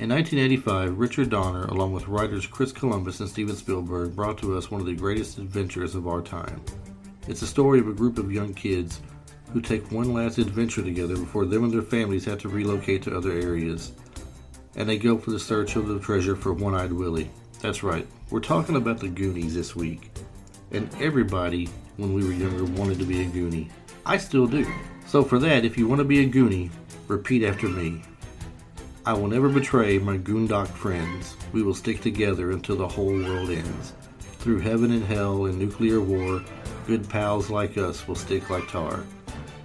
In 1985, Richard Donner, along with writers Chris Columbus and Steven Spielberg, brought to us one of the greatest adventures of our time. It's a story of a group of young kids who take one last adventure together before them and their families have to relocate to other areas. And they go for the search of the treasure for One Eyed Willie. That's right, we're talking about the Goonies this week. And everybody, when we were younger, wanted to be a Goonie. I still do. So for that, if you want to be a Goonie, repeat after me. I will never betray my Goondock friends. We will stick together until the whole world ends. Through heaven and hell and nuclear war, good pals like us will stick like tar.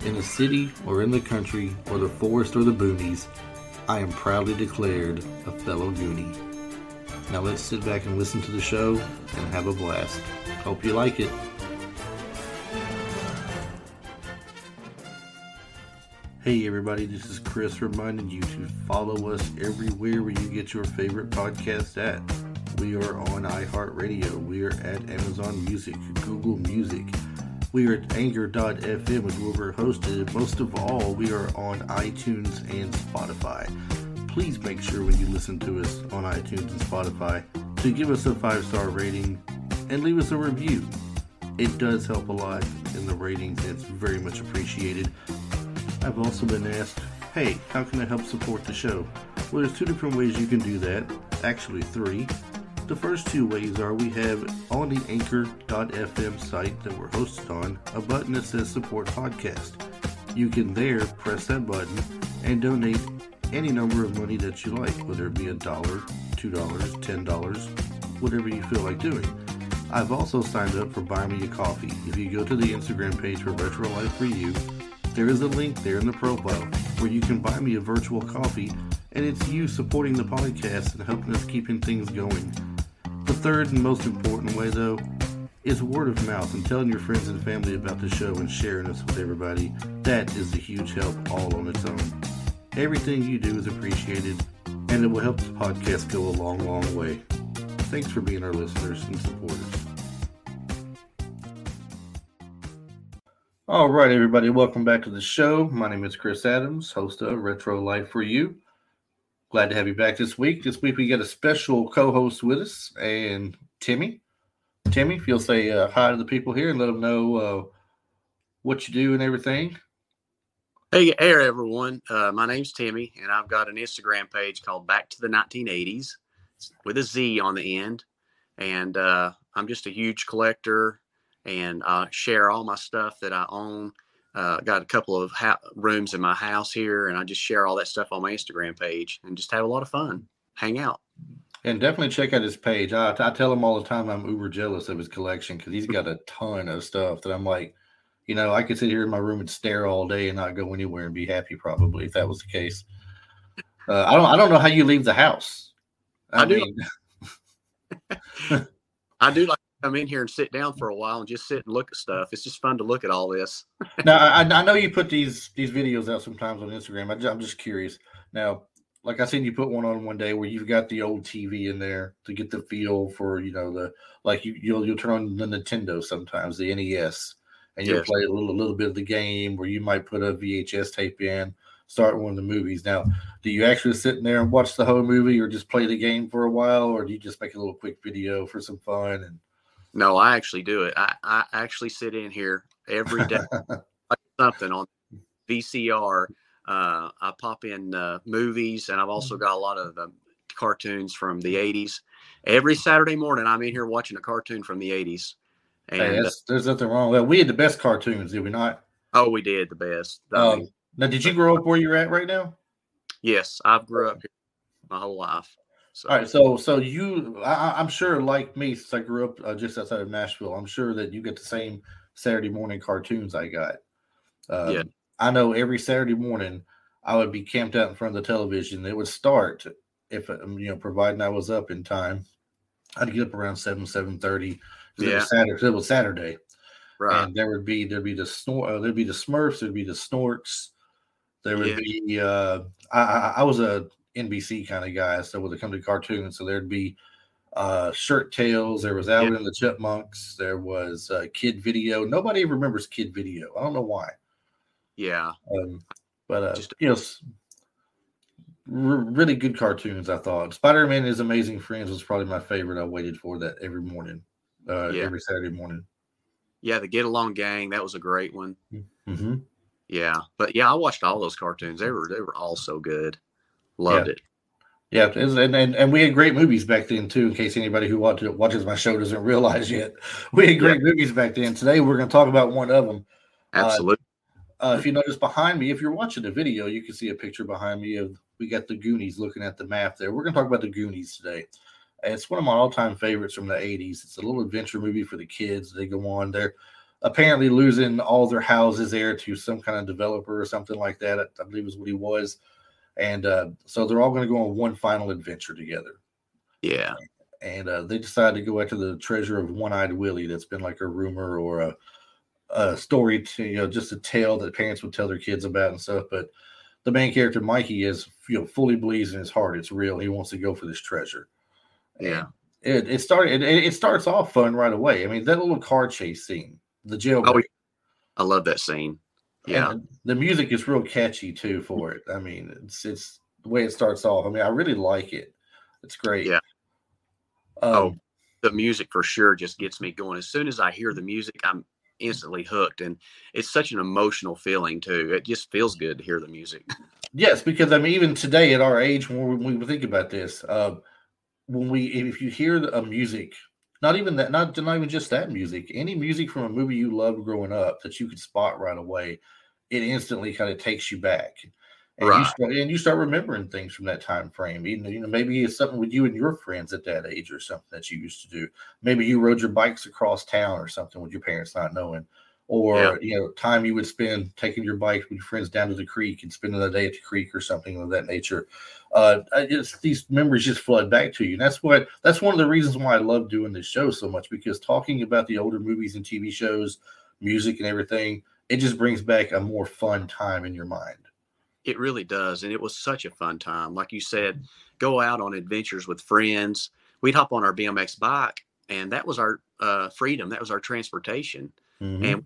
In the city or in the country or the forest or the boonies, I am proudly declared a fellow Goonie. Now let's sit back and listen to the show and have a blast. Hope you like it. Hey everybody, this is Chris reminding you to follow us everywhere where you get your favorite podcast at. We are on iHeartRadio, we are at Amazon Music, Google Music, we are at Anchor.fm with where we're hosted. Most of all, we are on iTunes and Spotify. Please make sure when you listen to us on iTunes and Spotify to give us a five star rating and leave us a review. It does help a lot in the ratings, it's very much appreciated. I've also been asked, hey, how can I help support the show? Well, there's two different ways you can do that. Actually, three. The first two ways are we have on the anchor.fm site that we're hosted on a button that says support podcast. You can there press that button and donate any number of money that you like, whether it be a dollar, two dollars, ten dollars, whatever you feel like doing. I've also signed up for Buy Me a Coffee. If you go to the Instagram page for Retro Life for You, there is a link there in the profile where you can buy me a virtual coffee, and it's you supporting the podcast and helping us keeping things going. The third and most important way, though, is word of mouth and telling your friends and family about the show and sharing us with everybody. That is a huge help all on its own. Everything you do is appreciated, and it will help the podcast go a long, long way. Thanks for being our listeners and supporters. All right, everybody, welcome back to the show. My name is Chris Adams, host of Retro Life for You. Glad to have you back this week. This week we got a special co-host with us, and Timmy. Timmy, if you'll say uh, hi to the people here and let them know uh, what you do and everything. Hey, hey everyone. Uh, my name's Timmy, and I've got an Instagram page called Back to the 1980s with a Z on the end. And uh, I'm just a huge collector and I share all my stuff that I own. Uh, got a couple of ha- rooms in my house here, and I just share all that stuff on my Instagram page and just have a lot of fun, hang out. And definitely check out his page. I, I tell him all the time I'm uber jealous of his collection because he's got a ton of stuff that I'm like, you know, I could sit here in my room and stare all day and not go anywhere and be happy probably if that was the case. Uh, I don't I don't know how you leave the house. I, I mean, do. I do like come in here and sit down for a while and just sit and look at stuff. It's just fun to look at all this. now, I, I, know you put these these videos out sometimes on Instagram. I, am just curious. Now, like I seen you put one on one day where you've got the old TV in there to get the feel for you know the like you you'll you'll turn on the Nintendo sometimes the NES and you'll yes. play a little a little bit of the game where you might put a VHS tape in start one of the movies. Now, do you actually sit in there and watch the whole movie, or just play the game for a while, or do you just make a little quick video for some fun and no, I actually do it. I, I actually sit in here every day, something on VCR. Uh, I pop in uh, movies, and I've also got a lot of um, cartoons from the '80s. Every Saturday morning, I'm in here watching a cartoon from the '80s. And hey, uh, there's nothing wrong with that. We had the best cartoons, did we not? Oh, we did the best. Um, now, did you grow up where you're at right now? Yes, I've grew up here my whole life. So. All right, so so you, I, am sure, like me, since I grew up uh, just outside of Nashville, I'm sure that you get the same Saturday morning cartoons I got. Um, yeah, I know every Saturday morning I would be camped out in front of the television. It would start if um, you know, providing I was up in time. I'd get up around seven seven thirty. Yeah, it was Saturday. It was Saturday, right? And there would be there'd be the snor, uh, there'd be the Smurfs, there'd be the Snorks, there would yeah. be. uh I, I, I was a NBC kind of guy. So when it come to cartoons, so there'd be uh, Shirt Tales, there was Alvin yeah. and the Chipmunks, there was uh, Kid Video. Nobody remembers Kid Video. I don't know why. Yeah. Um, but uh, Just, you know, really good cartoons. I thought Spider Man is Amazing Friends was probably my favorite. I waited for that every morning, uh, yeah. every Saturday morning. Yeah, the Get Along Gang that was a great one. Mm-hmm. Yeah, but yeah, I watched all those cartoons. They were they were all so good. Loved yeah. it. Yeah, and, and and we had great movies back then too. In case anybody who watches watches my show doesn't realize yet, we had great yeah. movies back then. Today we're going to talk about one of them. Absolutely. Uh, uh, if you notice behind me, if you're watching the video, you can see a picture behind me of we got the Goonies looking at the map there. We're going to talk about the Goonies today. It's one of my all-time favorites from the '80s. It's a little adventure movie for the kids. They go on. They're apparently losing all their houses there to some kind of developer or something like that. I believe is what he was and uh, so they're all going to go on one final adventure together. Yeah, and uh, they decide to go after the treasure of One-Eyed Willie. That's been like a rumor or a, a story to you know just a tale that parents would tell their kids about and stuff. But the main character Mikey is you know fully believes in his heart it's real. He wants to go for this treasure. Yeah. It, it started. It, it starts off fun right away. I mean, that little car chase scene, the jail. Oh, I love that scene. Yeah, and the music is real catchy too for it. I mean, it's it's the way it starts off. I mean, I really like it. It's great. Yeah. Um, oh, the music for sure just gets me going. As soon as I hear the music, I'm instantly hooked, and it's such an emotional feeling too. It just feels good to hear the music. Yes, because I mean, even today at our age, when we, we think about this, uh, when we if you hear a music not even that, not not even just that music. Any music from a movie you loved growing up that you could spot right away, it instantly kind of takes you back. And right. you start and you start remembering things from that time frame. Know, you know, maybe it's something with you and your friends at that age or something that you used to do. Maybe you rode your bikes across town or something with your parents not knowing or yeah. you know time you would spend taking your bike with your friends down to the creek and spending the day at the creek or something of that nature. Uh just these memories just flood back to you. And that's what that's one of the reasons why i love doing this show so much because talking about the older movies and tv shows music and everything it just brings back a more fun time in your mind. It really does. And it was such a fun time. Like you said go out on adventures with friends. We'd hop on our bmx bike and that was our uh, freedom. That was our transportation. Mm-hmm. and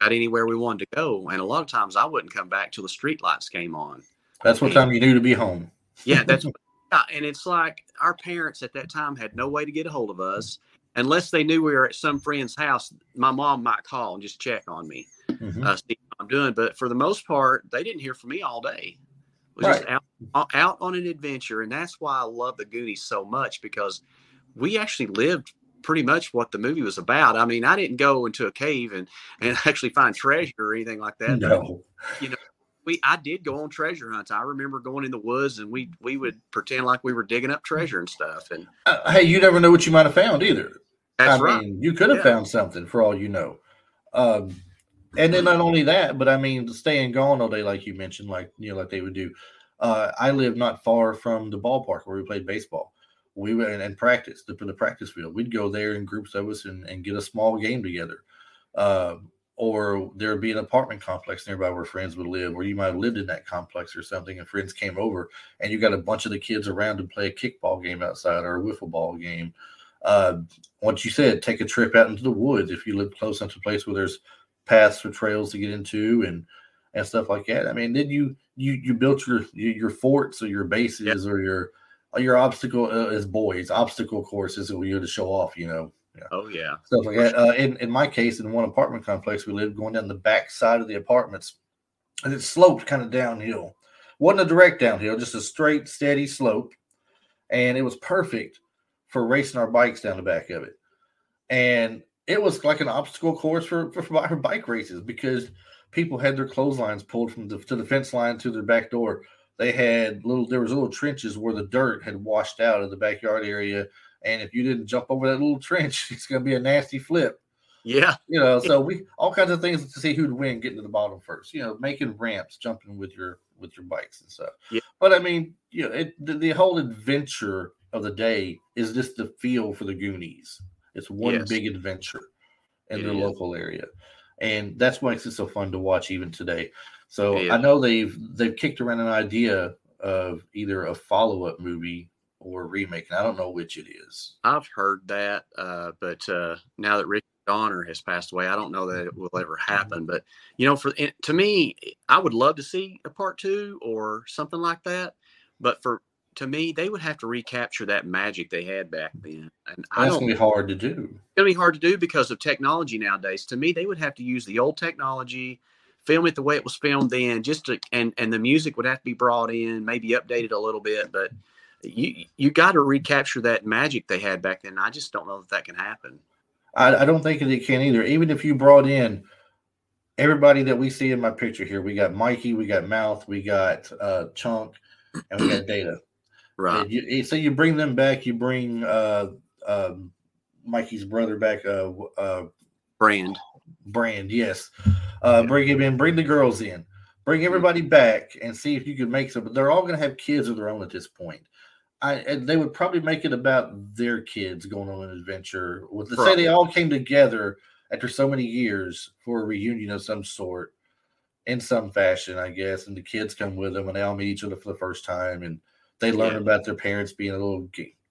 got anywhere we wanted to go. And a lot of times I wouldn't come back till the street lights came on. That's what and, time you knew to be home. yeah, that's yeah, and it's like our parents at that time had no way to get a hold of us unless they knew we were at some friend's house. My mom might call and just check on me, mm-hmm. uh, see what I'm doing. But for the most part, they didn't hear from me all day. It was right. just out, out on an adventure, and that's why I love the Goonies so much because we actually lived pretty much what the movie was about. I mean, I didn't go into a cave and and actually find treasure or anything like that. No. But, you know, we I did go on treasure hunts. I remember going in the woods and we we would pretend like we were digging up treasure and stuff. And uh, hey, you never know what you might have found either. That's I right. Mean, you could have yeah. found something for all you know. Um, and then not only that, but I mean, staying gone all day, like you mentioned, like you know, like they would do. Uh, I live not far from the ballpark where we played baseball we went and, and practice for the practice field. We'd go there in groups of us and, and get a small game together. Uh, or there would be an apartment complex nearby where friends would live, or you might have lived in that complex or something, and friends came over, and you got a bunch of the kids around to play a kickball game outside or a wiffle ball game. Uh, once you said, take a trip out into the woods if you live close enough to a place where there's paths or trails to get into and and stuff like that. I mean, then you you you built your your forts or your bases or your your obstacle uh, as boys. Obstacle courses we had to show off you know? Yeah. oh yeah. Stuff like that. uh, in, in my case in one apartment complex we lived going down the back side of the apartments and it sloped kind of downhill. Wasn't a direct downhill just a straight steady slope and it was perfect for racing our bikes down the back of it. And it was like an obstacle course for, for, for bike races because people had their clotheslines pulled from the to the fence line to their back door they had little there was little trenches where the dirt had washed out of the backyard area. And if you didn't jump over that little trench it's going to be a nasty flip. Yeah. You know so we all kinds of things to see who'd win getting to the bottom first you know making ramps jumping with your with your bikes and stuff. Yeah. but i mean you know it, the, the, whole adventure of the day is just the feel for the goonies. It's one yes. big adventure in it the is. local area. And that's what makes it so fun to watch even today so yeah. I know they've they've kicked around an idea of either a follow up movie or remake, and I don't know which it is. I've heard that, uh, but uh, now that Rick Donner has passed away, I don't know that it will ever happen. But you know, for to me, I would love to see a part two or something like that. but for to me, they would have to recapture that magic they had back then. And That's gonna be hard to do. it's gonna be hard to do because of technology nowadays. To me, they would have to use the old technology, film it the way it was filmed then, just to and and the music would have to be brought in, maybe updated a little bit, but you you got to recapture that magic they had back then. I just don't know that that can happen. I, I don't think that it can either. Even if you brought in everybody that we see in my picture here, we got Mikey, we got Mouth, we got uh, Chunk, and we got Data. Right. You, so you bring them back. You bring uh, um, Mikey's brother back. Uh, uh, Brand. Brand, yes. Uh, bring him in. Bring the girls in. Bring everybody back and see if you can make some. They're all going to have kids of their own at this point. I and they would probably make it about their kids going on an adventure. With let's say they all came together after so many years for a reunion of some sort, in some fashion, I guess. And the kids come with them, and they all meet each other for the first time, and they learn Yeah. about their parents being a little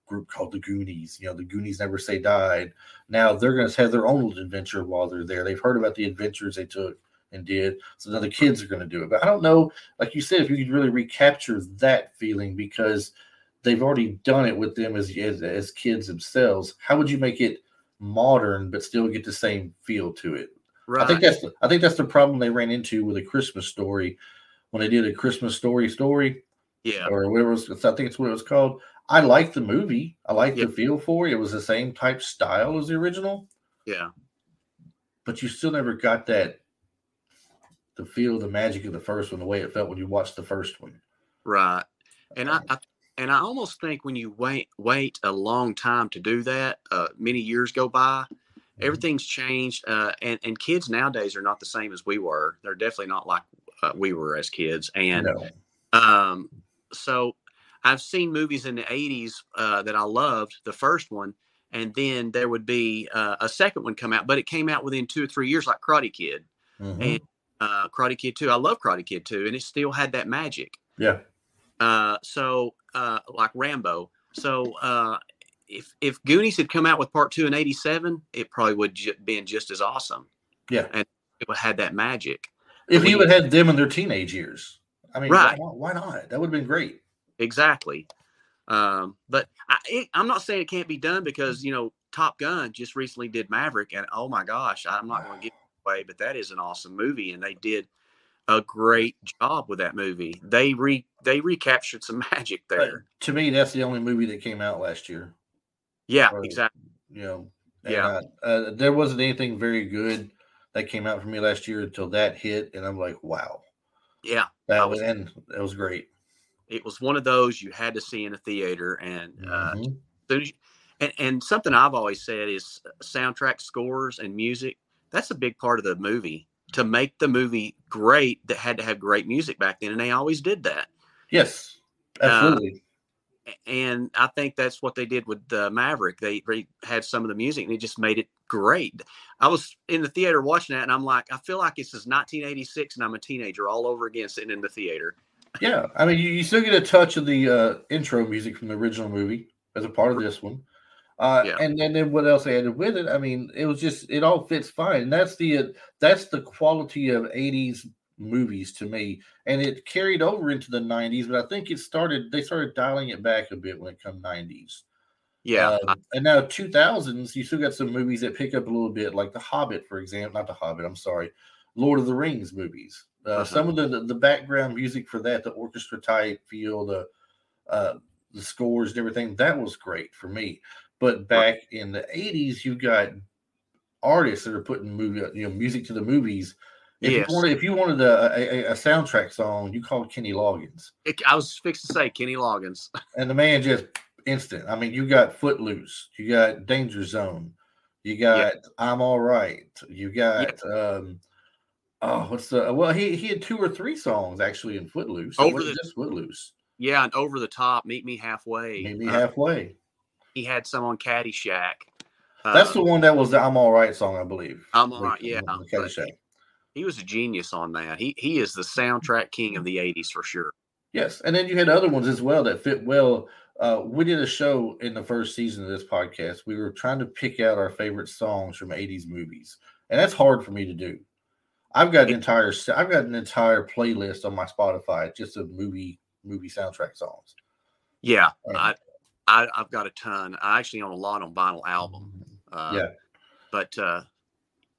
group called the Goonies. You know, the Goonies never say died. Now they're going to have their own adventure while they're there. They've heard about the adventures they took and did, so now the kids are going to do it. But I don't know, like you said, if you could really recapture that feeling because they've already done it with them as as, as kids themselves. How would you make it modern but still get the same feel to it? Right. I think that's the, I think that's the problem they ran into with a Christmas story when they did a Christmas story story yeah. or whatever it was. I think it's what it was called. I liked the movie. I liked Yep. the feel for it. It was the same type style as the original, Yeah. but you still never got that the feel, the magic of the first one, the way it felt when you watched the first one. Right. And I, I and I almost think when you wait wait a long time to do that, uh, many years go by, everything's changed. Uh, and and kids nowadays are not the same as we were. They're definitely not like uh, we were as kids. And No. um, so I've seen movies in the 80s uh, that I loved, the first one, and then there would be uh, a second one come out, but it came out within two or three years, like Karate Kid Mhm. and uh, Karate Kid 2. I love Karate Kid 2, and it still had that magic. yeah, Uh, so, uh, like Rambo. So, uh, if if Goonies had come out with part two in '87, it probably would ju- been just as awesome. Yeah. and it would have had that magic. if when you you- had had them in their teenage years, I mean, Right. why, why not? That would have been great. Exactly. Um, but I, it, I'm not saying it can't be done because you know Top Gun just recently did Maverick, and oh my gosh, I'm not going to give away, but that is an awesome movie, and they did a great job with that movie. They re they recaptured some magic But there. to me, that's the only movie that came out last year. Yeah, or- exactly. You know, Yeah. uh, uh, there wasn't anything very good that came out for me last year until that hit, and I'm like, wow, Yeah, that was was- and that was great. It was one of those you had to see in a theater, and uh, Mhm. soon as you, and, and something I've always said is soundtrack scores and music. That's a big part of the movie. To make the movie great, that had to have great music back then, and they always did that. Yes, absolutely. A- And I think that's what they did with uh, Maverick. They, they had some of the music, and it just made it great. I was in the theater watching that, and I'm like, I feel like this is 1986, and I'm a teenager all over again, sitting in the theater. Yeah, I mean, you, you still get a touch of the uh, intro music from the original movie as a part of this one. Uh, Yeah. and, and then what else they added with it? I mean, it was just it all fits fine. And that's the uh, that's the quality of '80s movies to me, and it carried over into the '90s. But I think it started they started dialing it back a bit when it come '90s. Yeah, Um, and now 2000s, you still got some movies that pick up a little bit, like The Hobbit, for example. Not The Hobbit, I'm sorry. Lord of the Rings movies. Uh, Uh-huh. Some of the, the background music for that, the orchestra type feel, the uh, the scores and everything, that was great for me. But back in the 80s, you've got artists that are putting movie, you know, music to the movies. If Yes. you wanted, if you wanted a, a, a soundtrack song, you called Kenny Loggins, I was fixed to say Kenny Loggins. and the man just instant. I mean, you got Footloose, you got Danger Zone, you got I'm All Right, you got um, oh, what's the well? He he had two or three songs actually in Footloose. Over the- just Footloose. Yeah, and over the top, meet me halfway. Meet me Uh, halfway. he had some on Caddyshack. That's Uh, the one that was the I'm All Right song, I believe. I'm All Right, yeah, Caddyshack. he was a genius on that. He he is the soundtrack king of the '80s for sure. Yes, and then you had other ones as well that fit well. Uh, we did a show in the first season of this podcast. We were trying to pick out our favorite songs from '80s movies, and that's hard for me to do. I've got an entire I've got an entire playlist on my Spotify just of movie movie soundtrack songs. Yeah, Right. I, I I've got a ton. I actually own a lot on vinyl album. Uh, Yeah. but uh,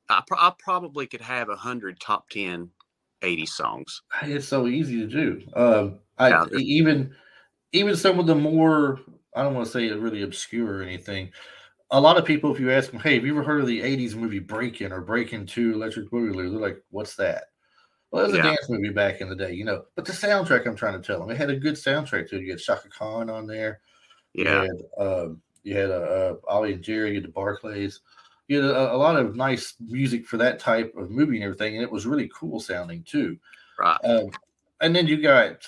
I, pro- I probably could have a hundred top 10 80s songs. It's so easy to do. Um, I Yeah. even even some of the more I don't want to say really obscure or anything. A lot of people, if you ask them, "Hey, have you ever heard of the '80s movie Breakin' or Breakin' Two, Electric Boogaloo?" They're like, "What's that?" Well, it was Yeah. a dance movie back in the day, you know. But the soundtrack, I'm trying to tell them, it had a good soundtrack too. You had Chaka Khan on there. Yeah, You had, um, you had uh, uh, Ollie and Jerry, you had the Bar-Kays. You had a, a lot of nice music for that type of movie and everything, and it was really cool sounding too. right. Um, and then you got,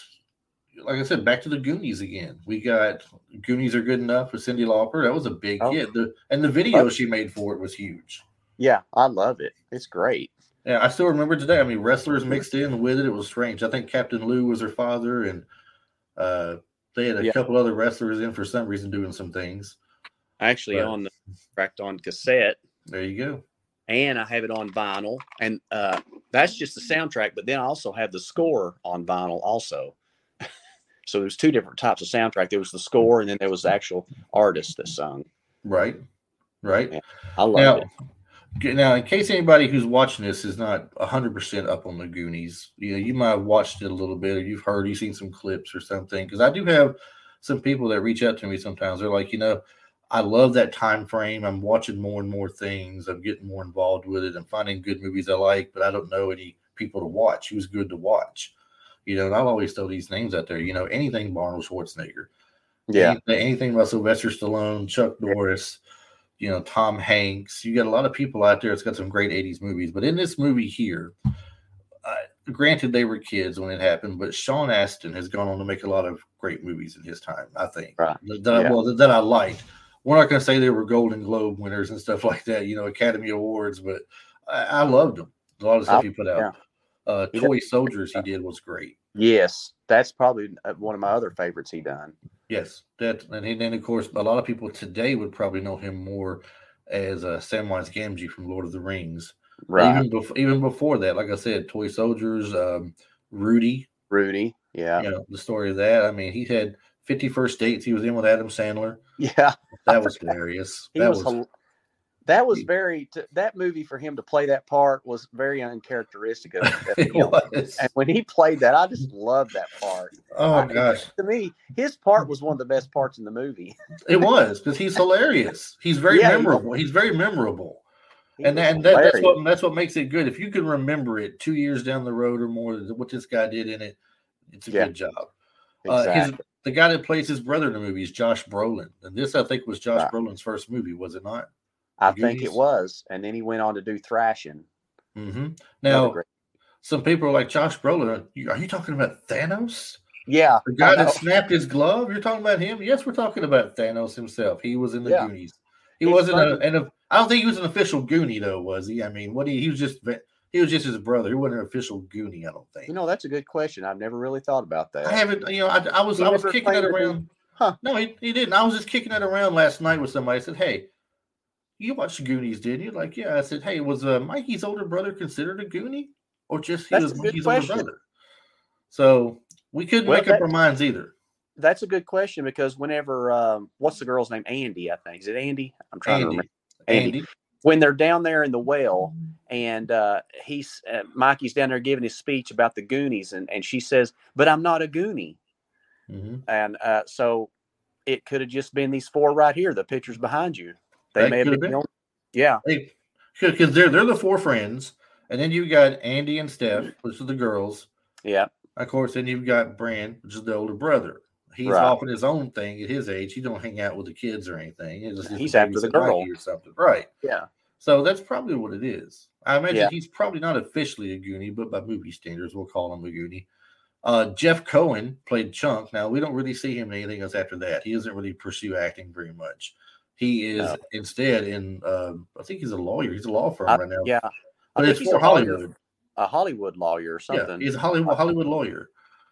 like I said, back to the Goonies again. We got Goonies are good enough with Cyndi Lauper. That was a big Oh. hit. The, and the video she made for it was huge. Yeah, I love it. It's great. Yeah, I still remember today. I mean, wrestlers mixed in with it. It was strange. I think Captain Lou was her father, and uh, they had a Yeah. couple other wrestlers in for some reason doing some things. I actually Right. on the tracked on cassette There you go. and I have it on vinyl. And uh, that's just the soundtrack, but then I also have the score on vinyl also. So there's two different types of soundtrack. There was the score and then there was the actual artist that sung. Right, right. Yeah. I love it. now, in case anybody who's watching this is not hundred percent up on the Goonies, you know, you might have watched it a little bit, or you've heard, you've seen some clips or something. Because I do have some people that reach out to me sometimes. They're like, you know, I love that time frame. I'm watching more and more things. I'm getting more involved with it. I'm finding good movies I like, but I don't know any people to watch. Who's good to watch? You know, and I'll always throw these names out there. You know, anything Arnold Schwarzenegger. Yeah. Anything, anything about Sylvester Stallone, Chuck Norris, you know, Tom Hanks. You got a lot of people out there that's got some great 80s movies. But in this movie here, uh, granted, they were kids when it happened, but Sean Astin has gone on to make a lot of great movies in his time, I think. Right. That, that I, Yeah. well, that, that I liked. We're not going to say they were Golden Globe winners and stuff like that, you know, Academy Awards, but I, I loved them. A lot of stuff I- he put out. yeah. Uh, Toy Soldiers he did was great. Yes. That's probably uh, one of my other favorites he done. Yes, that and he- then of course a lot of people today would probably know him more as uh, Samwise Gamgee from Lord of the Rings. Right. Even before, even before that, like I said, Toy Soldiers, um, Rudy. Rudy. Yeah. You know the story of that. I mean, he had Fifty First Dates. He was in with Adam Sandler. Yeah. That was hilarious. He that was, was, that was very t- that movie for him to play that part was very uncharacteristic of, him. And when he played that, I just loved that part. Oh I- gosh, To me, his part was one of the best parts in the movie. it was because he's hilarious. He's very Yeah, he memorable. He's very memorable. He and that, and that, that's what that's what makes it good. If you can remember it two years down the road or more, what this guy did in it, it's a Yeah. good job. Uh, his, the guy that plays his brother in the movie is Josh Brolin, and this I think was Josh Right. Brolin's first movie, was it not? I think it was, and then he went on to do Thrashin'. hmm Now, great- some people are like Josh Brolin. Are you, talking about Thanos, yeah, the guy that snapped his glove? You're talking about him? Yes, we're talking about Thanos himself. He was in the Yeah. Goonies. He He's wasn't a, and a, I don't think he was an official Goonie though, was he? I mean, what he he was just he was just his brother. He wasn't an official Goonie. I don't think. you know that's a good question. I've never really thought about that. I haven't, you know, I, I was He I was kicking it claimed to be- around. Huh. No, he, he didn't. I was just kicking it around last night with somebody. I said, "Hey, you watched the Goonies, didn't you?" Like, yeah. I said, "Hey, was uh, Mikey's older brother considered a Goonie, or just he That's was Mikey's older brother?" So we couldn't Well, make up our minds either. That's a good question because whenever um, what's the girl's name? Andy, I think. Is it Andy? I'm trying to remember. Andy, Andy. When they're down there in the well, and uh, he's uh, Mikey's down there giving his speech about the Goonies, and, and she says, "But I'm not a Goonie," Mhm. and uh, so it could have just been these four right here, the pictures behind you. They That may have been, been. yeah, because they're they're the four friends, and then you've got Andy and Steph, which are the girls. yeah, Of course, then you've got Brand, which is the older brother. He's Right. off in his own thing at his age. He don't hang out with the kids or anything. He's, just- He's after the girl. or something, right? yeah, So that's probably what it is. I imagine Yeah. he's probably not officially a Goonie, but by movie standards, we'll call him a Goonie. Uh, Jeff Cohen played Chunk. Now we don't really see him in anything else after that. He doesn't really pursue acting very much. He is No. instead in. Uh, I think he's a lawyer. He's a law firm I- right now. yeah. I but think it's he's for a lawyer, Hollywood. a Hollywood lawyer or Yeah, something. he's a Hollywood Hollywood lawyer.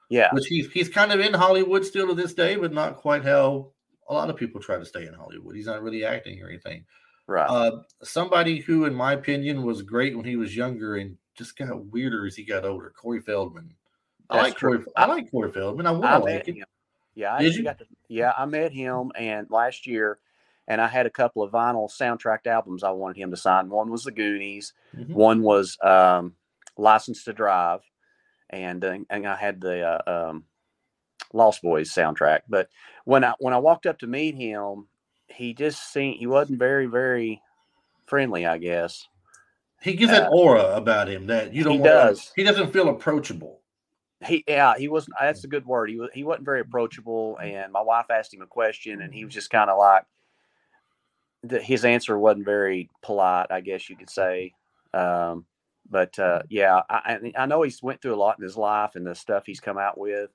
Yeah, which he's he's kind of in Hollywood still to this day, but not quite how a lot of people try to stay in Hollywood. He's not really acting or anything. right. Uh, somebody who, in my opinion, was great when he was younger and just got weirder as he got older. Corey Feldman. I like Corey. I like Corey Feldman. I want to like it. him. Yeah, I Did you? got to, yeah, I met him and last year and I had a couple of vinyl soundtracked albums I wanted him to sign. One was The Goonies, Mhm. one was um, License to Drive, and uh, and I had the uh, um, Lost Boys soundtrack. But when I when I walked up to meet him, he just seemed he wasn't very very friendly, I guess. He gives that Uh, aura about him that you don't. he does. He doesn't feel approachable. He yeah, he wasn't that's a good word. He was he wasn't very approachable and my wife asked him a question and he was just kind of like his answer wasn't very polite, I guess you could say. Um, but uh, yeah, I, I know he's went through a lot in his life and the stuff he's come out with,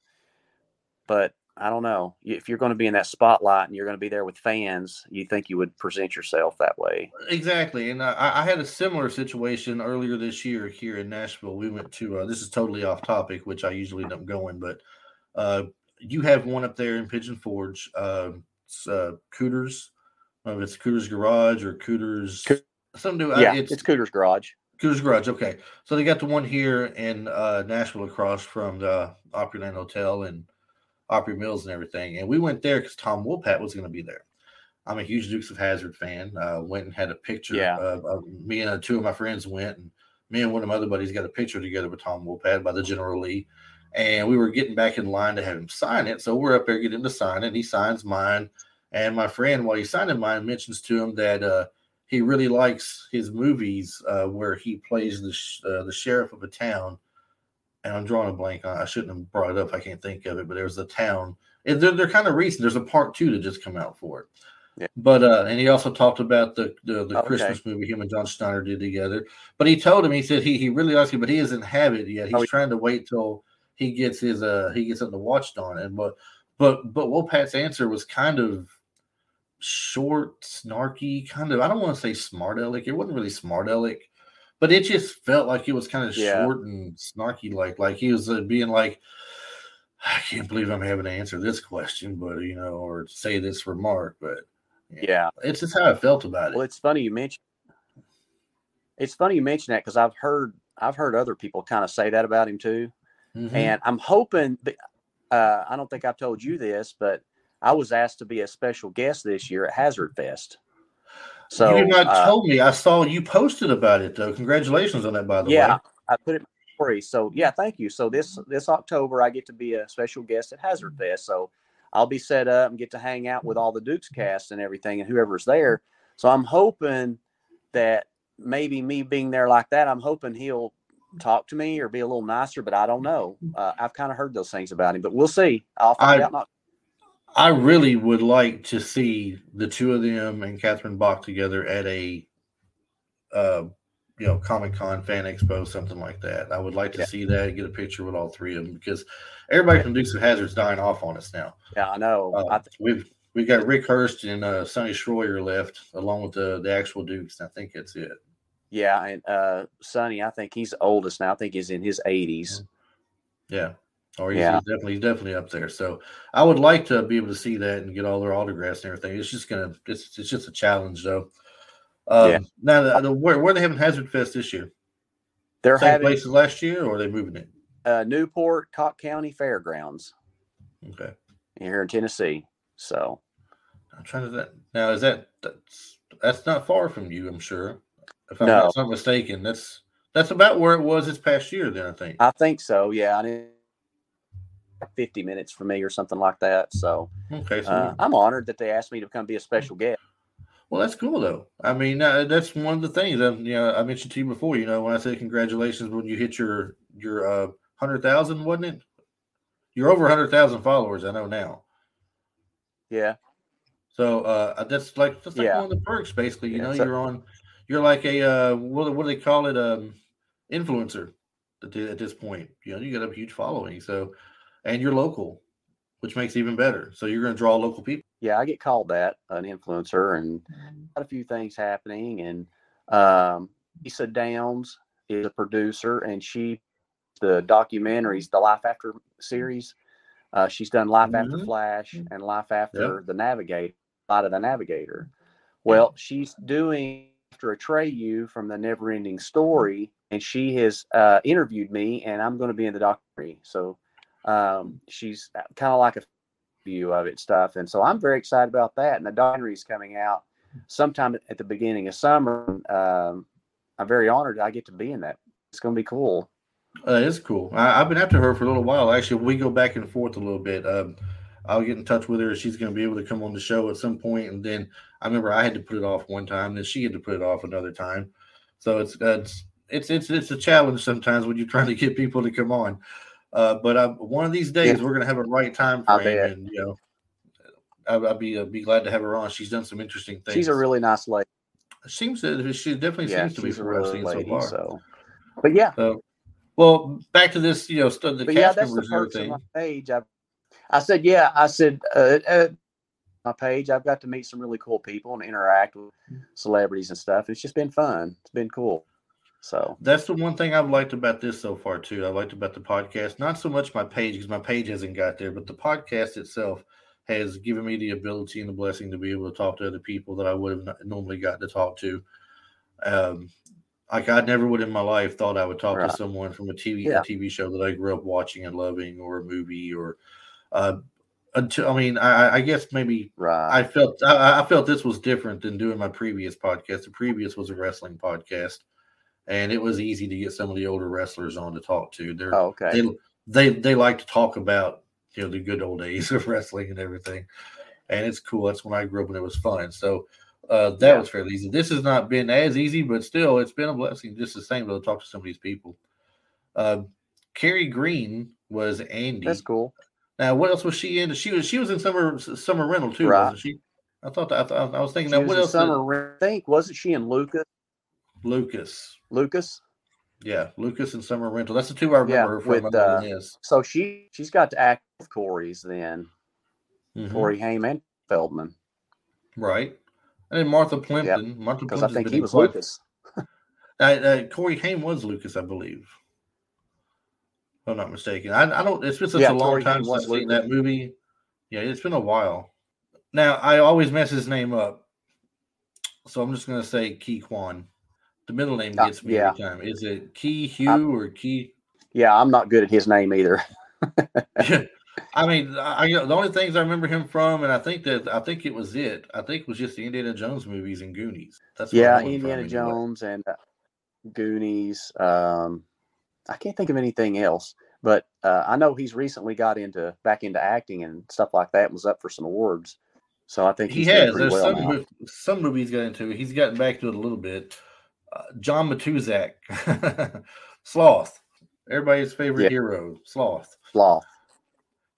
but I don't know if you're going to be in that spotlight and you're going to be there with fans. You think you would present yourself that way? Exactly, and I, I had a similar situation earlier this year here in Nashville. We went to uh, this is totally off topic, which I usually don't go in, but uh, you have one up there in Pigeon Forge, it's, uh, Cooters. I know if it's Cooters Garage or Cooters. Coo- Something to, yeah, uh, it's, it's Cooter's Garage. Cooters Garage. Okay, so they got the one here in uh, Nashville across from the Opryland Hotel and Opry Mills and everything. And we went there because Tom Wopat was going to be there. I'm a huge Dukes of Hazzard fan. Uh, went and had a picture. Yeah. Of, of me and uh, two of my friends went, and me and one of my other buddies got a picture together with Tom Wopat by the General Lee. And we were getting back in line to have him sign it. So we're up there getting him to sign it. He signs mine. And my friend, while he's signing mine, mentions to him that uh, he really likes his movies uh, where he plays the sh- uh, the sheriff of a town. And I'm drawing a blank. I shouldn't have brought it up. I can't think of it. But there's a town. They're, they're kind of recent. There's a part two that just come out for it. Yeah. But uh, and he also talked about the the, the Okay. Christmas movie him and John Schneider did together. But he told him he said he he really likes it, but he doesn't have it yet. He's Oh, yeah. trying to wait till he gets his uh he gets something to watch on it. But but but Wopat's answer was kind of short, snarky, kind of I don't want to say smart aleck. It wasn't really smart aleck, but it just felt like it was kind of Yeah. short and snarky, like like he was uh, being like, I can't believe I'm having to answer this question, but you know, or say this remark, but Yeah. it's just how I felt about it. Well, it's funny you mention. It's funny you mention that because I've heard I've heard other people kind of say that about him too, Mhm. and I'm hoping. Uh, I don't think I've told you this, but I was asked to be a special guest this year at Hazard Fest. So you did not uh, told me. I saw you posted about it though. Congratulations on that, by the yeah, way. I put it story. So yeah, thank you. So this this October I get to be a special guest at Hazard Fest. So I'll be set up and get to hang out with all the Dukes cast and everything and whoever's there. So I'm hoping that maybe me being there like that, I'm hoping he'll talk to me or be a little nicer, but I don't know. Uh, I've kind of heard those things about him, but we'll see. I'll find I- out. I really would like to see the two of them and Catherine Bach together at a, uh, you know, Comic Con fan expo, something like that. I would like to Yeah. see that, get a picture with all three of them because everybody from Dukes of Hazzard's dying off on us now. yeah, I know. Uh, I th- we've we got Rick Hurst and uh, Sonny Schroyer left, along with the the actual Dukes. I think that's it. yeah, and uh, Sonny, I think he's the oldest now. I think he's in his 80s. Yeah. Or he's, Yeah. he's definitely he's definitely up there. So I would like to be able to see that and get all their autographs and everything. It's just gonna it's it's just a challenge though. Um, Yeah. Now, the, the, where where are they having Hazard Fest this year? They're Same having place as last year, or are they moving it? uh, Newport Cocke County Fairgrounds Okay, here in Tennessee. So I'm trying to. That, now is that that's that's not far from you? I'm sure. If I'm No. not, mistaken, that's that's about where it was this past year. Then I think. I think so. Yeah, I 50 minutes for me or something like that. So Okay, so uh, I'm honored that they asked me to come be a special guest. Well, that's cool though. I mean, uh, that's one of the things. I, you know, I mentioned to you before. You know, when I said congratulations when you hit your your uh, hundred thousand, wasn't it? You're over hundred thousand followers. I know now. Yeah, So uh, that's like that's like Yeah. one of the perks, basically. You Yeah, know, you're on. You're like a uh, what, what do they call it? Um, influencer. At this point, you know, you got a huge following. So, and you're local, which makes it even better. So you're going to draw local people. yeah, I get called that an influencer, and got a few things happening. And um, Lisa Downs is a producer, and she the documentaries, the Life After series. Uh, she's done Life After Mhm. Flash and Life After the Navigator, Flight of the Navigator. Well, she's doing after Atreyu from the Never Ending Story, and she has uh, interviewed me, and I'm going to be in the documentary. So Um, she's kind of like a view of it stuff, and so I'm very excited about that. And the documentary is coming out sometime at the beginning of summer. Um, I'm very honored I get to be in that. It's going to be cool. Uh, it's cool. I, have been after her for a little while. Actually, we go back and forth a little bit. Um, I'll get in touch with her. She's going to be able to come on the show at some point. and then I remember I had to put it off one time, then she had to put it off another time. So it's it's it's it's it's a challenge sometimes when you're trying to get people to come on. Uh, but I, one of these days yeah. we're going to have a right time frame, and you know, I, will be be glad to have her on. She's done some interesting things. She's a really nice lady. Seems to she definitely yeah, seems to be for really lady, so far. So, but yeah. So, well, back to this, you know, the but yeah, that's the. Page. I, I said, yeah, I said, uh, uh, my page, I've got to meet some really cool people and interact with celebrities and stuff. It's just been fun. It's been cool. So that's the one thing I've liked about this so far too. I liked about the podcast, not so much my page because my page hasn't got there, but the podcast itself has given me the ability and the blessing to be able to talk to other people that I would have normally gotten to talk to. Um, like I never would in my life thought I would talk right. to someone from a TV yeah. a TV show that I grew up watching and loving, or a movie, or uh, until I mean, I, I guess maybe right. I felt I, I, felt this was different than doing my previous podcast. The previous was a wrestling podcast, and it was easy to get some of the older wrestlers on to talk to. They're oh, okay. They, they they like to talk about you know the good old days of wrestling and everything, and it's cool. That's when I grew up and it was fun. So uh, that yeah. was fairly easy. This has not been as easy, but still, it's been a blessing just the same to talk to some of these people. Uh, Kerri Green was Andy. That's cool. Now, what else was she in? She was she was in summer summer rental too, right. wasn't she? I thought that, I, thought, I was thinking she that. What else? Summer did... think wasn't she in Lucas? Lucas. Lucas. Yeah, Lucas and Summer Rental. That's the two I remember yeah, with, uh, So she she's got to act with Corey's then. Mm-hmm. Corey Haim and Feldman. Right. And then Martha Plimpton. Yep. Martha Because I think he was quite, Lucas. uh, uh, Corey Haim was Lucas, I believe. If I'm not mistaken. I, I don't. It's been such yeah, a long Corey time since I've seen that movie. Yeah, it's been a while. Now I always mess his name up, so I'm just gonna say Ke Quan. The middle name uh, gets me yeah. every time. Is it Key Hugh or Key? Yeah, I'm not good at his name either. I mean, I, the only things I remember him from, and I think that I think it was it. I think it was just the Indiana Jones movies and Goonies. That's yeah, Indiana Jones and uh, Goonies. Um, I can't think of anything else, but uh, I know he's recently got into back into acting and stuff like that. And was up for some awards, so I think he has. There's well some some movies got into. He's gotten back to it a little bit. Uh, John Matuszak, Sloth, everybody's favorite yeah. hero, Sloth. Sloth.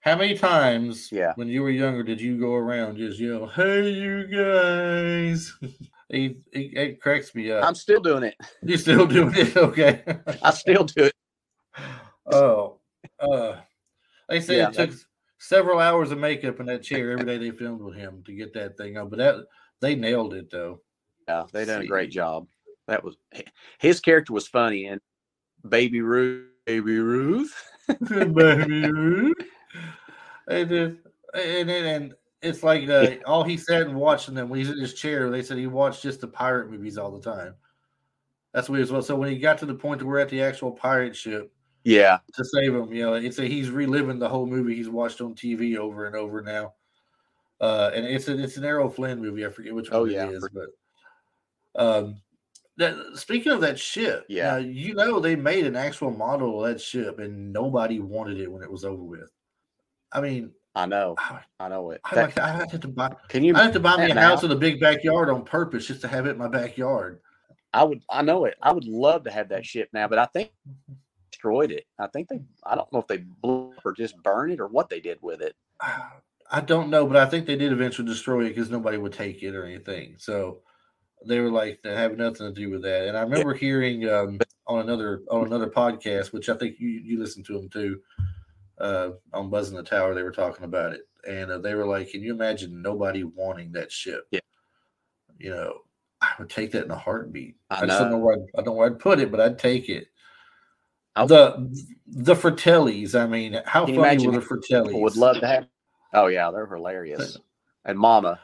How many times, yeah, when you were younger, did you go around just yell, "Hey, you guys"? he, he, it cracks me up. I'm still doing it. You still doing it? Okay. I still do it. Oh, uh, they say yeah, it took several hours of makeup in that chair every day they filmed with him to get that thing up, but that they nailed it though. Yeah, they done a great job. That was his character was funny and Baby Ruth, Baby Ruth, Baby Ruth. And, and, and it's like uh, all he said and watching them when he's in his chair. They said he watched just the pirate movies all the time. That's weird as well. So when he got to the point to we're at the actual pirate ship, yeah, to save him, you know, it's a he's reliving the whole movie he's watched on TV over and over now. Uh, and it's a, it's an Errol Flynn movie. I forget which oh, one oh, yeah. it is, but um, that, speaking of that ship, yeah, you know they made an actual model of that ship, and nobody wanted it when it was over with. I mean, I know, I know it. I, that, I have to buy. Can you? I have to buy me a house with a big backyard on purpose just to have it in my backyard. I would. I know it. I would love to have that ship now, but I think destroyed it. I think they. I don't know if they blew or just burned it or what they did with it. I don't know, but I think they did eventually destroy it because nobody would take it or anything. So they were like that have nothing to do with that. And I remember yeah. hearing um, on another on another podcast, which I think you you listened to them too, uh, on Buzzing the Tower. They were talking about it, and uh, they were like, "Can you imagine nobody wanting that ship?" Yeah, you know, I would take that in a heartbeat. I, I just don't know where I'd, I don't know where I'd put it, but I'd take it. I'll, the the Fratellis. I mean, how funny were the Fratellis? Would love to have. Oh yeah, they're hilarious. And Mama.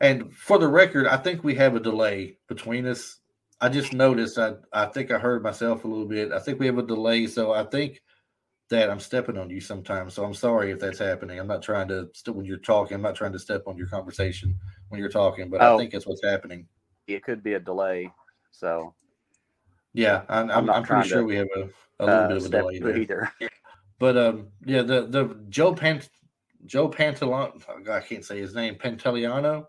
And for the record, I think we have a delay between us. I just noticed. I I think I heard myself a little bit. I think we have a delay, so I think that I'm stepping on you sometimes. So I'm sorry if that's happening. I'm not trying to when you're talking. I'm not trying to step on your conversation when you're talking, but oh, I think that's what's happening. It could be a delay. So yeah, I'm, I'm, I'm pretty sure to, we have a, a little uh, bit of a delay there. Either. But um, yeah, the the Joe Pant Joe Pantalon, I can't say his name, Pantoliano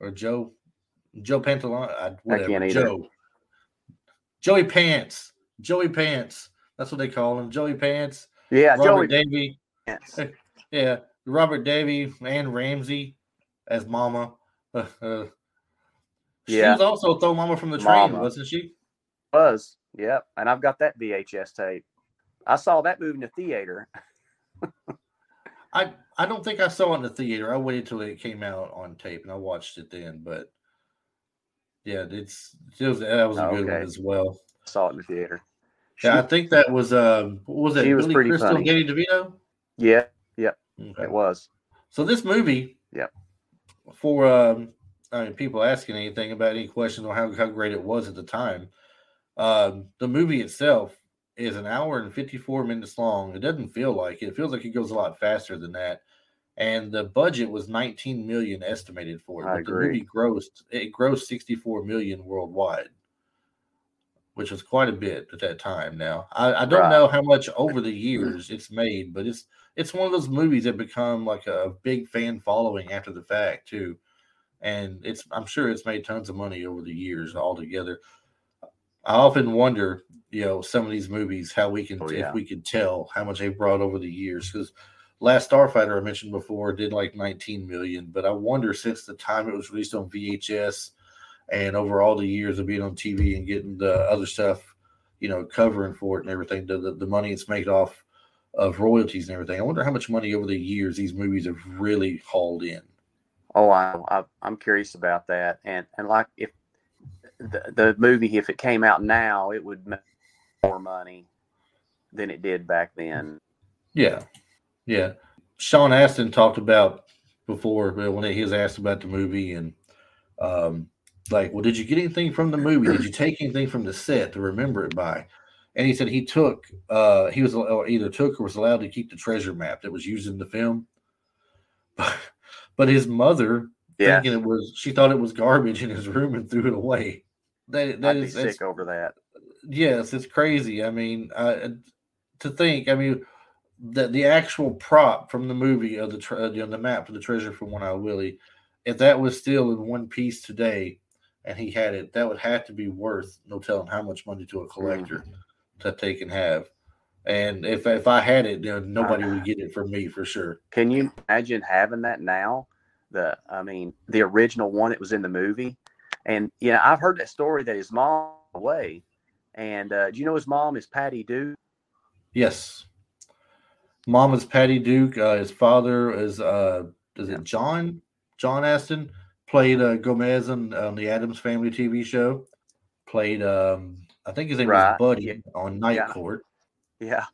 or Joe Joe Pantalon, whatever. Joe Joey Pants, Joey Pants. That's what they call him, Joey Pants. Yeah, Robert Joey Davi. Pants. Yeah, Robert Davi and Ramsey as Mama. Uh, uh, she yeah. was also throw Mama from the train, Mama. wasn't she? Was yep, and I've got that VHS tape. I saw that movie in the theater. I I don't think I saw it in the theater. I waited till it came out on tape and I watched it then. But yeah, it's it was, that was a good one as well. Saw it in the theater. Yeah, I think that was um what was it? He was Billy pretty Crystal, funny. Danny DeVito. Yeah, yeah, okay. it was. So this movie, yeah, for um, I mean, people asking anything about any questions on how how great it was at the time. Um, the movie itself is an hour and 54 minutes long. It doesn't feel like it. it feels like it goes a lot faster than that. And the budget was 19 million estimated for it. I but agree. the movie grossed it grossed 64 million worldwide, which was quite a bit at that time. Now I, I don't right. know how much over the years it's made, but it's it's one of those movies that become like a big fan following after the fact too. And it's I'm sure it's made tons of money over the years altogether. I often wonder, you know, some of these movies, how we can, oh, yeah. if we could tell how much they brought over the years. Because Last Starfighter, I mentioned before, did like 19 million. But I wonder since the time it was released on VHS and over all the years of being on TV and getting the other stuff, you know, covering for it and everything, the, the, the money it's made off of royalties and everything. I wonder how much money over the years these movies have really hauled in. Oh, I, I, I'm curious about that. And and like if the, the movie, if it came out now, it would make more money than it did back then. Yeah, yeah. Sean Astin talked about before when he was asked about the movie and um, like, well, did you get anything from the movie? Did you take anything from the set to remember it by? And he said he took, uh, he was either took or was allowed to keep the treasure map that was used in the film. but his mother, yeah. thinking it was, she thought it was garbage in his room and threw it away. That that is sick over that. Yes, it's crazy. I mean, uh, to think. I mean, the the actual prop from the movie of the tre- you know, the map to the treasure from One Eye Willie, if that was still in one piece today, and he had it, that would have to be worth no telling how much money to a collector mm-hmm. that they can have. And if if I had it, you know, nobody would get it from me for sure. Can you imagine having that now? The I mean, the original one that was in the movie. And you know, I've heard that story that his mom away. And uh, do you know his mom is Patty Duke? Yes. Mom is Patty Duke. Uh, his father is uh, is it John? John Astin played uh, Gomez on, on the Addams Family TV show. Played um, I think his name right. was Buddy yeah. on Night yeah. Court. Yeah,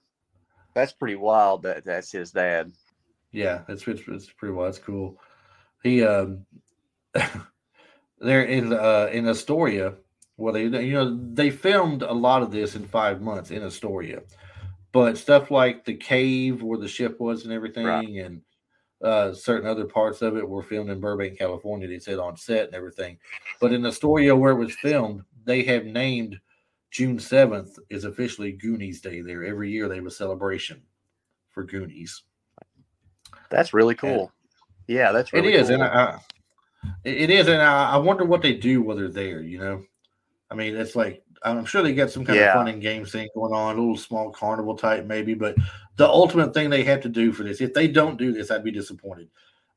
that's pretty wild. That that's his dad. Yeah, it's it's, it's pretty wild. It's cool. He um there in uh, in Astoria, Well, they you know they filmed a lot of this in five months in Astoria, but stuff like the cave where the ship was and everything, right. and uh, certain other parts of it were filmed in Burbank, California. They said on set and everything, but in Astoria where it was filmed, they have named June seventh is officially Goonies Day. There every year they have a celebration for Goonies. That's really cool. And yeah, that's really it is, cool. and I, it is, and I, I wonder what they do while they're there. You know, I mean, it's like I'm sure they got some kind yeah. of fun and games thing going on, a little small carnival type maybe. But the ultimate thing they have to do for this, if they don't do this, I'd be disappointed.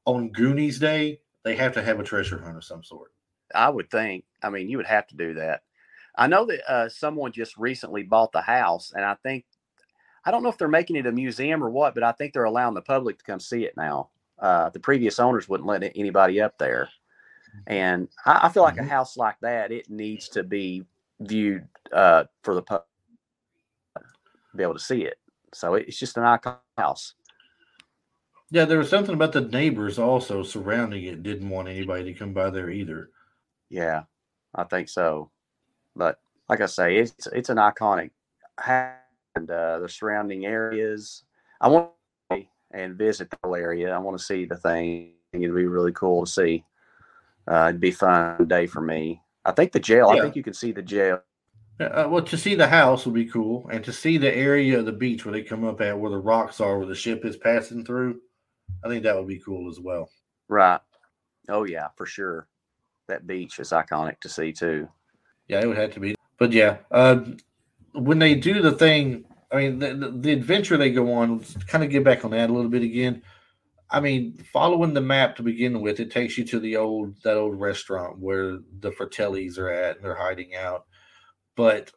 On Goonies Day, they have to have a treasure hunt of some sort. I would think. I mean, you would have to do that. I know that uh, someone just recently bought the house, and I think I don't know if they're making it a museum or what, but I think they're allowing the public to come see it now. Uh, the previous owners wouldn't let anybody up there. And I, I feel like mm-hmm. a house like that, it needs to be viewed uh, for the public be able to see it. So it's just an icon house. Yeah, there was something about the neighbors also surrounding it didn't want anybody to come by there either. Yeah, I think so. But like I say, it's it's an iconic house and uh, the surrounding areas. I want to and visit the whole area. I want to see the thing. It'd be really cool to see. Uh, it'd be a fun day for me. I think the jail. Yeah. I think you can see the jail. Uh, well, to see the house would be cool, and to see the area of the beach where they come up at, where the rocks are, where the ship is passing through. I think that would be cool as well. Right. Oh yeah, for sure. That beach is iconic to see too. Yeah, it would have to be. But yeah, uh, when they do the thing, I mean, the, the, the adventure they go on, kind of get back on that a little bit again. I mean, following the map to begin with, it takes you to the old that old restaurant where the Fratellis are at and they're hiding out. But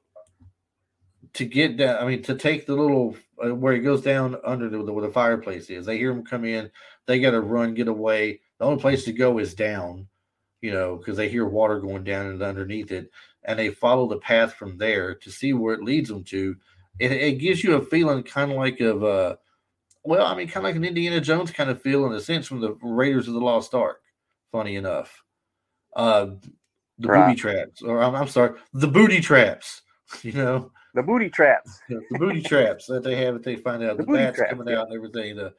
to get down, I mean, to take the little uh, where it goes down under the, where the fireplace is, they hear them come in. They got to run, get away. The only place to go is down, you know, because they hear water going down and underneath it and they follow the path from there to see where it leads them to. It, it gives you a feeling kind of like of uh well, I mean, kind of like an Indiana Jones kind of feel in a sense from the Raiders of the Lost Ark. Funny enough, uh, the right. booby traps, or I'm, I'm, sorry, the booty traps. You know, the booty traps, the booty traps that they have. That they find out the, the bats traps, coming yeah. out and everything. The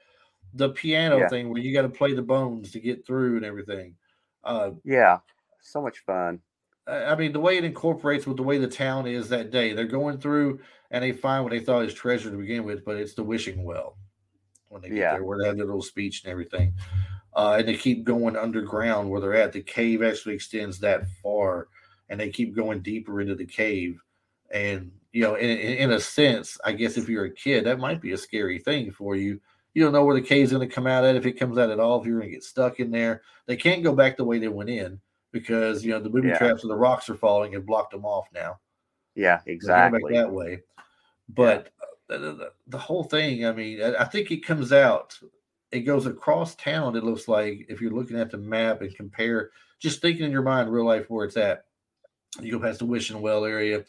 the piano yeah. thing where you got to play the bones to get through and everything. Uh, yeah, so much fun. I mean, the way it incorporates with the way the town is that day. They're going through and they find what they thought is treasure to begin with, but it's the wishing well when they get yeah. there, where they have their little speech and everything. Uh, and they keep going underground where they're at. The cave actually extends that far, and they keep going deeper into the cave. And you know, in, in a sense, I guess if you're a kid, that might be a scary thing for you. You don't know where the cave's going to come out at, if it comes out at all, if you're going to get stuck in there. They can't go back the way they went in because you know the booby yeah. traps and the rocks are falling and blocked them off now. Yeah, exactly. that way. But. The, the, whole thing, I mean, I, I think it comes out. It goes across town. It looks like if you're looking at the map and compare, just thinking in your mind, real life where it's at. You go past the wishing well area,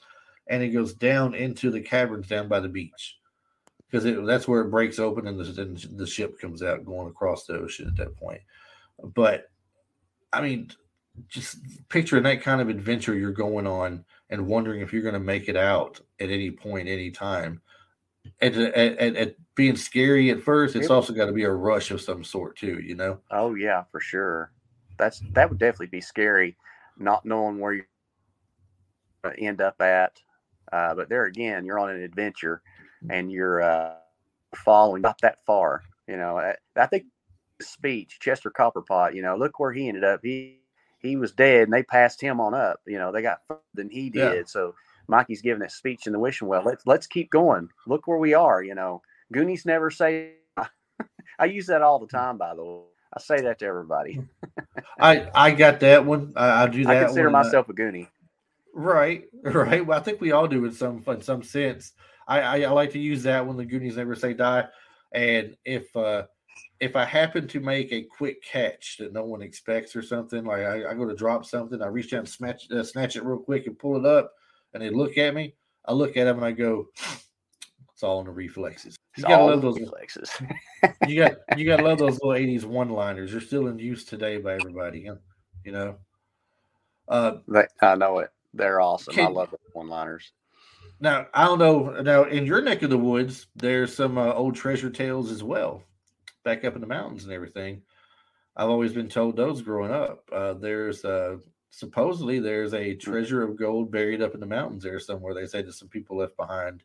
and it goes down into the caverns down by the beach because that's where it breaks open and the, and the ship comes out going across the ocean at that point. But I mean, just picturing that kind of adventure you're going on and wondering if you're going to make it out at any point, any time. At, at, at, being scary at first, it's also got to be a rush of some sort too, you know? Oh yeah, for sure. That's that would definitely be scary, not knowing where you end up at. Uh, but there again, you're on an adventure, and you're uh, following not that far. You know, I, I think speech Chester Copperpot. You know, look where he ended up. He he was dead and they passed him on up. You know, they got further than he did. Yeah. So Mikey's giving a speech in the wishing well. Let's let's keep going. Look where we are. You know, Goonies never say. I use that all the time. By the way, I say that to everybody. I I got that one. I, I do that. I consider one, uh, myself a Goonie. Right, right. Well, I think we all do in some in some sense. I, I, I like to use that when the Goonies never say die, and if uh if I happen to make a quick catch that no one expects or something, like I, I go to drop something, I reach down and snatch, uh, snatch it real quick and pull it up, and they look at me, I look at them and I go, "It's all in the reflexes." You gotta love those reflexes. you got you gotta love those little '80s one-liners. They're still in use today by everybody. You know. Uh, I know it. They're awesome. Can, I love the one-liners. Now I don't know. Now in your neck of the woods, there's some uh, old treasure tales as well back up in the mountains and everything. I've always been told those growing up. Uh, there's uh, supposedly there's a treasure of gold buried up in the mountains there somewhere. They say that some people left behind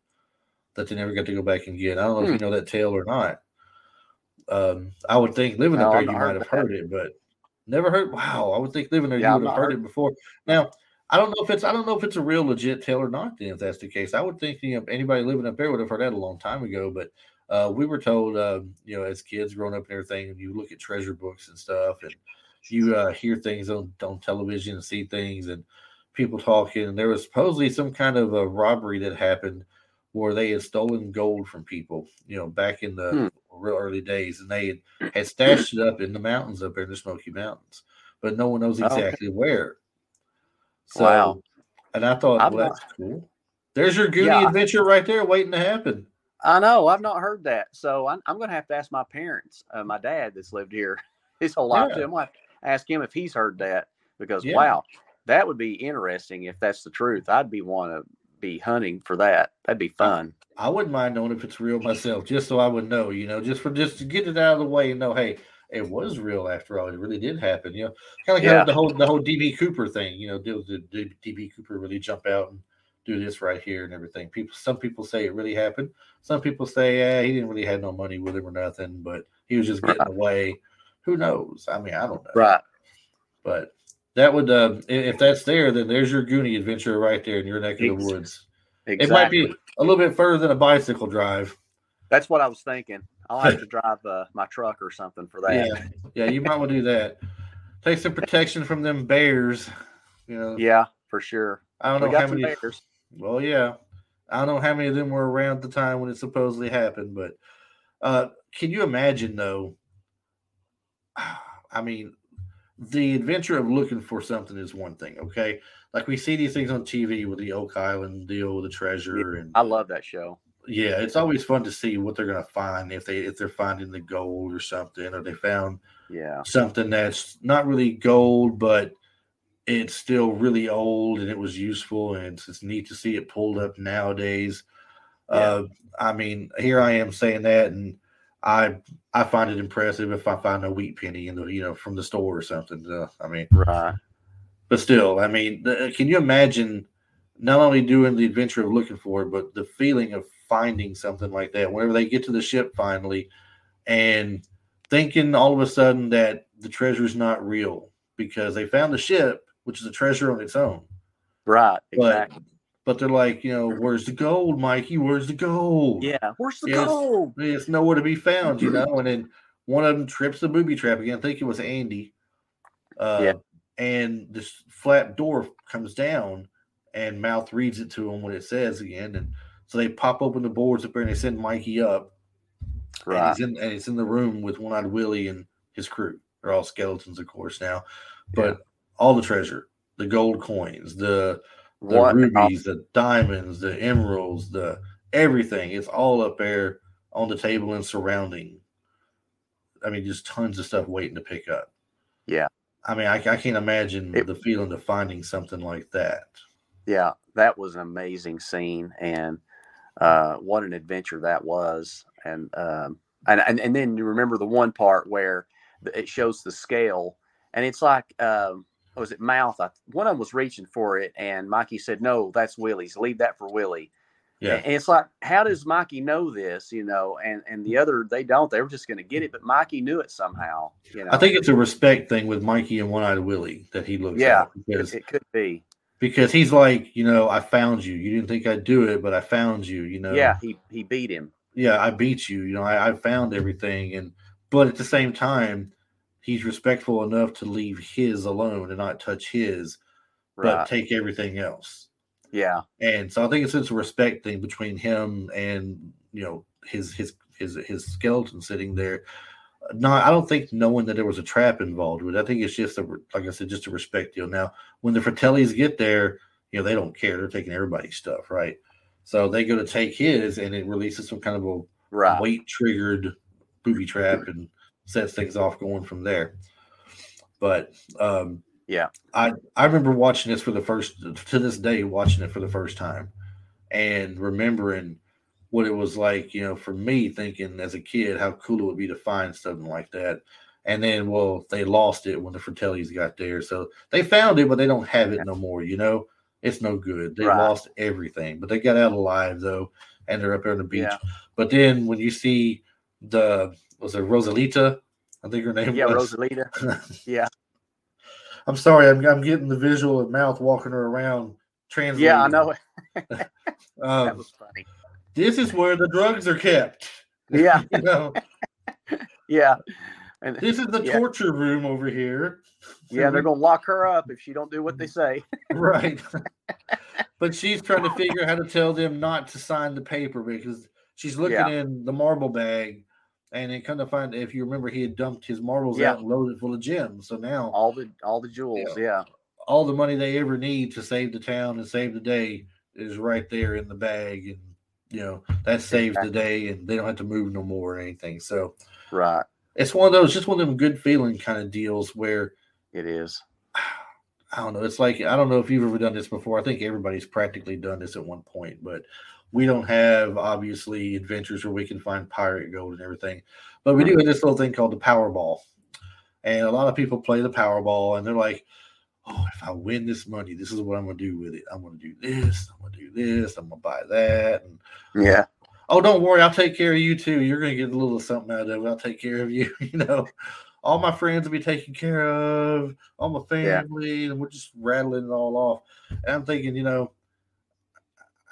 that they never got to go back and get. I don't know hmm. if you know that tale or not. Um, I would think living no, up there you might have heard it, but never heard. Wow, I would think living there yeah, you would have heard, heard it before. Now I don't know if it's I don't know if it's a real legit tale or not. Then if that's the case, I would think you know, anybody living up there would have heard that a long time ago. But uh, we were told, uh, you know, as kids growing up and everything, and you look at treasure books and stuff, and you uh, hear things on, on television and see things and people talking. And there was supposedly some kind of a robbery that happened where they had stolen gold from people, you know, back in the hmm. real early days, and they had, had stashed it up in the mountains up there in the Smoky Mountains, but no one knows exactly where. So, wow. and I thought, well, that's cool. There's your Goonie yeah. adventure right there waiting to happen. I know. I've not heard that. So I'm, I'm going to have to ask my parents, uh, my dad that's lived here his whole life. Yeah. I'm going to ask him if he's heard that because, yeah. wow, that would be interesting if that's the truth. I'd be one to be hunting for that. That'd be fun. I wouldn't mind knowing if it's real myself, just so I would know, you know, just for just to get it out of the way and know, hey, it was real after all. It really did happen, you know. Kind of like Yeah. the whole the whole DB Cooper thing, you know. Did, did DB Cooper really jump out and do this right here and everything? People, some people say it really happened. Some people say, yeah, he didn't really have no money with him or nothing, but he was just getting away. Who knows? I mean, I don't know. Right. But that would, uh, if that's there, then there's your Goonie adventure right there in your neck of the woods. Exactly. It might be a little bit further than a bicycle drive. That's what I was thinking. I'll have to drive uh, my truck or something for that. Yeah, yeah, you might want to do that. Take some protection from them bears. You know, Yeah, for sure. I don't We know how many. bears. Well, yeah, I don't know how many of them were around the time when it supposedly happened, but uh, can you imagine though? I mean, the adventure of looking for something is one thing, okay? Like we see these things on TV with the Oak Island deal with the treasure, and I love that show. yeah, it's always fun to see what they're gonna find if they if they're finding the gold or something, or they found Yeah. something that's not really gold, but it's still really old and it was useful, and it's, it's neat to see it pulled up nowadays. Uh, I mean, here I am saying that, and I I find it impressive if I find a wheat penny in the you know from the store or something. Uh, I mean, Right. but still, I mean, the, can you imagine not only doing the adventure of looking for it, but the feeling of finding something like that whenever they get to the ship finally and thinking all of a sudden that the treasure is not real because they found the ship, which is a treasure on its own. Right. Exactly. but they're like, you know, where's the gold, Mikey? Where's the gold? Yeah. Where's the Yes. gold? It's nowhere to be found, you know. And then one of them trips the booby trap again. I think it was Andy. Uh, Yeah. And this flat door comes down, and Mouth reads it to him what it says again. And so they pop open the boards up there and they send Mikey up. And Right. he's in and he's in the room with One Eyed Willie and his crew. They're all skeletons, of course, now. But all the treasure, the gold coins, the the What? rubies, the diamonds, the emeralds, the everything. It's all up there on the table and surrounding. I mean, just tons of stuff waiting to pick up. Yeah. I mean, I, I can't imagine It- the feeling of finding something like that. Yeah, that was an amazing scene, and uh, what an adventure that was. And um, and and and then you remember the one part where it shows the scale, and it's like, um, was it mouth? I, one of them was reaching for it, and Mikey said, "No, that's Willie's. Leave that for Willie." Yeah. And it's like, how hmm. does Mikey know this? You know, and and the hmm. other they don't. They were just going to get it, but Mikey knew it somehow. You know, I think it's a respect thing with Mikey and One Eyed Willie that he looks Yeah, because it, it could be. because he's like, you know, I found you. You didn't think I'd do it, but I found you. You know, Yeah, he he beat him. yeah, I beat you. You know, I, I found everything, and but at the same time, he's respectful enough to leave his alone and not touch his, Right. but take everything else. yeah. And so I think it's just a respect thing between him and you know his his his his skeleton sitting there. No, I don't think knowing that there was a trap involved with. it. I think it's just a like I said, just a respect deal. Now, when the Fratellis get there, you know they don't care. They're taking everybody's stuff, right? So they go to take his, and it releases some kind of a Right. weight triggered booby trap and sets things off going from there. But um Yeah. I I remember watching this for the first to this day watching it for the first time and remembering what it was like, you know, for me thinking as a kid how cool it would be to find something like that. And then well, they lost it when the Fratellis got there. So they found it, but they don't have it no more, you know. It's no good. They Right. lost everything, but they got out alive though, and they're up there on the beach. Yeah. But then when you see the was it Rosalita? I think her name Yeah, was. Rosalita. Yeah. I'm sorry, I'm, I'm getting the visual of mouth walking her around. Translating. Yeah, I know. it. Um, that was funny. this is where the drugs are kept. Yeah, You know, yeah, and this is the Yeah. torture room over here. yeah, they're gonna lock her up if she don't do what they say. right. but she's trying to figure out how to tell them not to sign the paper because she's looking Yeah. in the marble bag, and then kind of find if you remember he had dumped his marbles Yeah. out and loaded full of gems. So now All the all the jewels. Yeah, all the money they ever need to save the town and save the day is right there in the bag and you know that saves the day and they don't have to move no more or anything so right. it's one of those just one of them good feeling kind of deals where It is. I don't know. It's like I don't know if you've ever done this before. I think everybody's practically done this at one point, but we don't have obviously adventures where we can find pirate gold and everything. But we do have this little thing called the Powerball, and a lot of people play the Powerball, and they're like, "Oh, if I win this money, this is what I'm going to do with it. I'm going to do this. I'm going to do this. I'm going to buy that." And Yeah. oh, don't worry, I'll take care of you too. You're going to get a little something out of it. I'll take care of you. You know, all my friends will be taken care of, all my Yeah. family, and we're just rattling it all off. And I'm thinking, you know,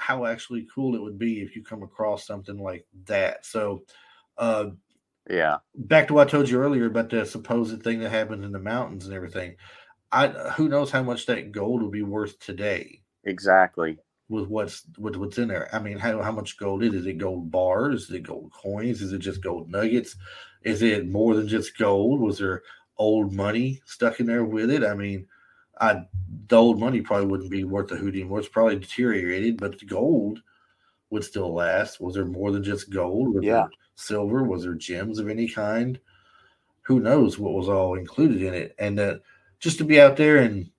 how actually cool it would be if you come across something like that. So, uh, Yeah. back to what I told you earlier about the supposed thing that happened in the mountains and everything. I who knows how much that gold would be worth today Exactly. with what's with what's in there. I mean, how how much gold is it? Is it gold bars? Is it gold coins? Is it just gold nuggets? Is it more than just gold? Was there old money stuck in there with it? I mean, I the old money probably wouldn't be worth a hoot anymore. It's probably deteriorated, but the gold would still last. Was there more than just gold? Was Yeah. there silver? Was there gems of any kind? Who knows what was all included in it? And uh, just to be out there and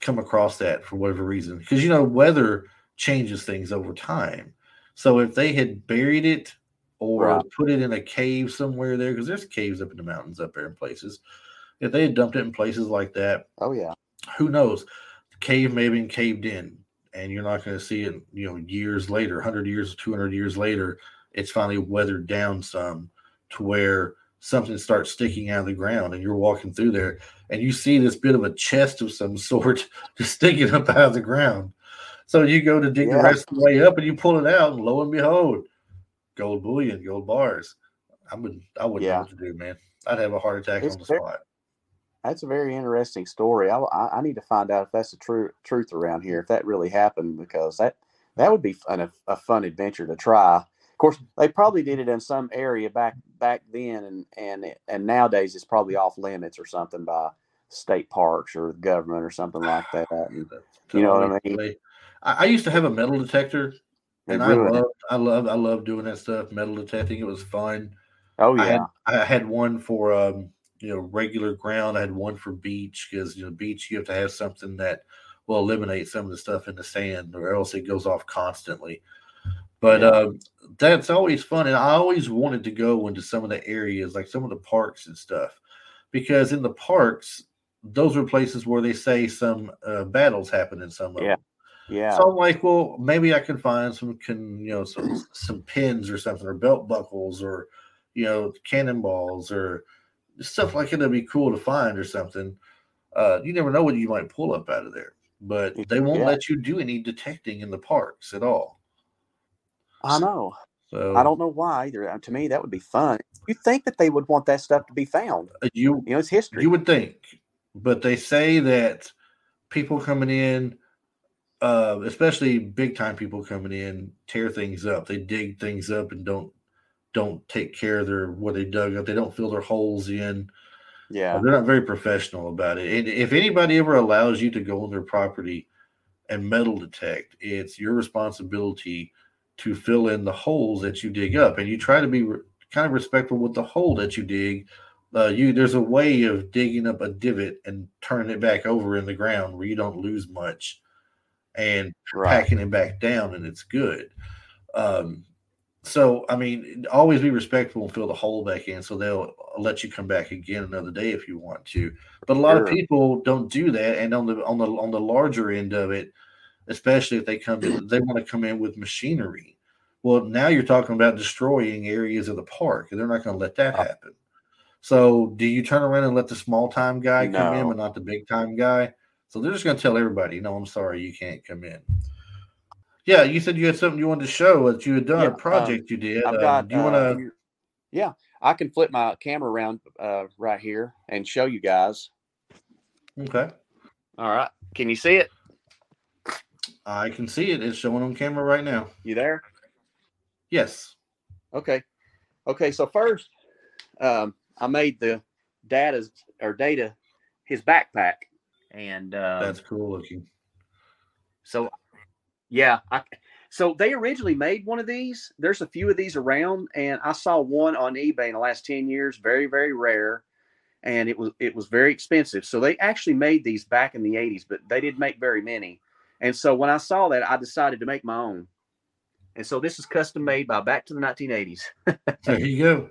come across that for whatever reason, because you know weather changes things over time. So if they had buried it or Right. put it in a cave somewhere there, because there's caves up in the mountains up there in places. If they had dumped it in places like that, Oh yeah. who knows? The cave may have been caved in, and you're not going to see it. You know, years later, hundred years, two hundred years later, it's finally weathered down some to where something starts sticking out of the ground, and you're walking through there, and you see this bit of a chest of some sort just sticking up out of the ground. So you go to dig the rest of the way up, and you pull it out, and lo and behold, gold bullion, gold bars. I would, I wouldn't know what to do, man. I'd have a heart attack It's on the very- spot. That's a very interesting story. I, I, I need to find out if that's the true truth around here, if that really happened, because that that would be fun, a, a fun adventure to try. Of course, they probably did it in some area back back then, and and and nowadays it's probably off limits or something by state parks or the government or something like that. And You know what I mean? I, I used to have a metal detector, and I ruin it. love, I love, I love doing that stuff. Metal detecting, it was fun. Oh I had, yeah, I had one for um, you know, regular ground. I had one for beach because you know, beach you have to have something that will eliminate some of the stuff in the sand, or else it goes off constantly. But Yeah. um, that's always fun, and I always wanted to go into some of the areas, like some of the parks and stuff, because in the parks, those are places where they say some uh, battles happen in some of Yeah. them. yeah, So I'm like, well, maybe I can find some can you know some some pins or something or belt buckles or you know cannonballs or stuff like it. That'd be cool to find or something. Uh, you never know what you might pull up out of there, but they won't Yeah. let you do any detecting in the parks at all. I know. So I don't know why either. Uh, To me, that would be fun. You think that they would want that stuff to be found? uh, you You know, it's history. You would think, but they say that people coming in, uh, especially big time people coming in, tear things up. They dig things up and don't don't take care of their what they dug up. They don't fill their holes in. yeah, They're not very professional about it. And if anybody ever allows you to go on their property and metal detect, it's your responsibility to fill in the holes that you dig up, and you try to be re- kind of respectful with the hole that you dig. Uh, you there's a way of digging up a divot and turning it back over in the ground where you don't lose much, and right. packing it back down, and it's good. Um, so I mean, always be respectful and fill the hole back in, so they'll let you come back again another day if you want to. But a lot of people don't do that, and on the on the on the larger end of it, especially if they come in, they want to come in with machinery. Well, now you're talking about destroying areas of the park, and they're not going to let that Oh. happen. So, do you turn around and let the small time guy come in, but not the big time guy? So they're just going to tell everybody, "No, I'm sorry, you can't come in." Yeah, you said you had something you wanted to show that you had done Yeah, a project you did. I've Um, do you uh, want to? here- yeah, I can flip my camera around uh, right here and show you guys. Okay, All right, can you see it? I can see it. It's showing on camera right now. You there? Yes. Okay. Okay. So first, um, I made the data's or data his backpack, and uh, That's cool looking. So, yeah, I, so they originally made one of these. There's a few of these around, and I saw one on eBay in the last ten years. Very, very rare, and it was it was very expensive. So they actually made these back in the 80s, but they didn't make very many. And so when I saw that, I decided to make my own. And so this is custom made by Back to the 1980s. there you go.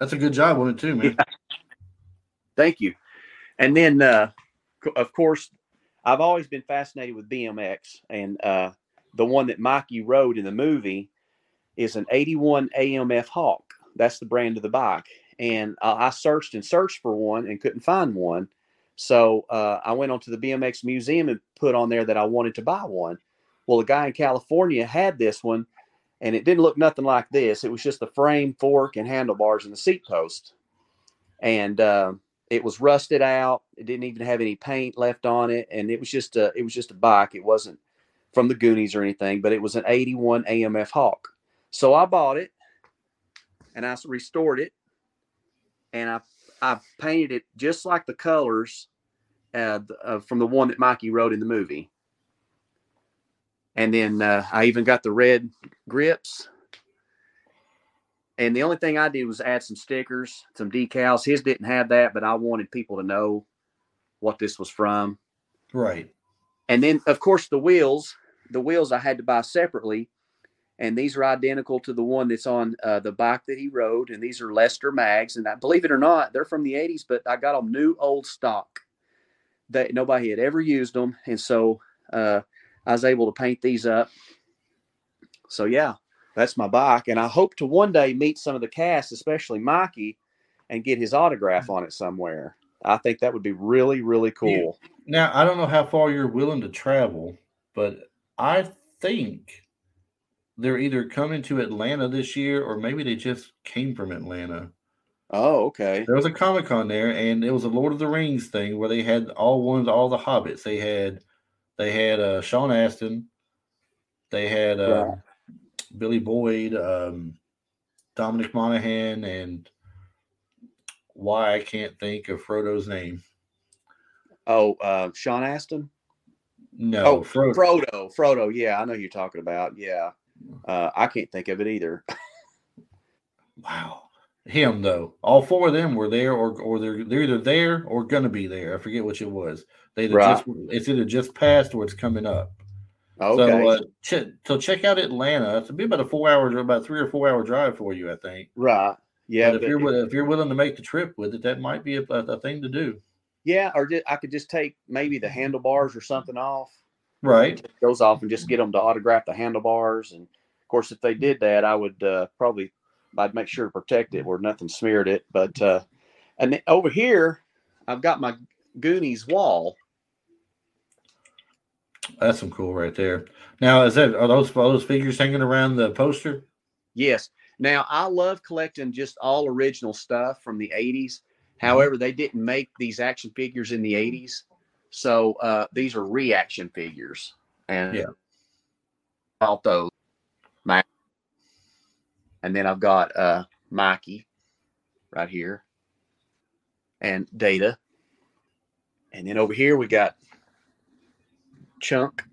That's a good job on it too, man. Yeah. Thank you. And then, uh, of course, I've always been fascinated with BMX, and uh, the one that Mikey rode in the movie is an 81 AMF Hawk. That's the brand of the bike. And uh, I searched and searched for one and couldn't find one. So uh, I went onto the BMX museum and put on there that I wanted to buy one. Well, a guy in California had this one, and it didn't look nothing like this. It was just the frame, fork, and handlebars and the seat post. And uh, it was rusted out. It didn't even have any paint left on it, and it was just a it was just a bike. It wasn't from the Goonies or anything, but it was an 81 AMF Hawk. So I bought it and I restored it and I I painted it just like the colors uh, uh, from the one that Mikey wrote in the movie. And then uh, I even got the red grips. And the only thing I did was add some stickers, some decals. His didn't have that, but I wanted people to know what this was from. Right. And then, of course, the wheels. The wheels I had to buy separately and these are identical to the one that's on uh, the bike that he rode. And these are Lester mags, and I, believe it or not, they're from the '80s, but I got them new old stock. That nobody had ever used them, and so uh, I was able to paint these up. So yeah, that's my bike, and I hope to one day meet some of the cast, especially Mikey, and get his autograph on it somewhere. I think that would be really, really cool. Now I don't know how far you're willing to travel, but I think they're either coming to Atlanta this year or maybe they just came from Atlanta. Oh, okay. There was a Comic Con there, and it was a Lord of the Rings thing where they had all ones, all the hobbits. They had, they had uh, Sean Astin, they had uh, yeah. Billy Boyd, um, Dominic Monaghan, and why I can't think of Frodo's name. Oh, uh, Sean Astin. No, oh, Frodo. Frodo. Frodo. Yeah, I know you're talking about. Yeah. Uh, I can't think of it either. wow, him though. All four of them were there, or or they're they're either there or gonna be there. I forget which it was. They right. just it's either just passed or it's coming up. Okay. So, uh, ch- so check out Atlanta. It's be about a four hour, about three or four hour drive for you, I think. Right. Yeah. But if you're if you're willing to make the trip with it, that might be a, a thing to do. Yeah, or just, I could just take maybe the handlebars or something off right goes off and just get them to autograph the handlebars and of course if they did that i would uh, probably i'd make sure to protect it where nothing smeared it but uh and over here i've got my goonies wall that's some cool right there. Now is that are those are those figures hanging around the poster? Yes. Now i love collecting just all original stuff from the 80s mm-hmm. however they didn't make these action figures in the 80s so uh, these are reaction figures, and yeah, bought those. And then I've got uh, Mikey right here, and Data, and then over here we got Chunk.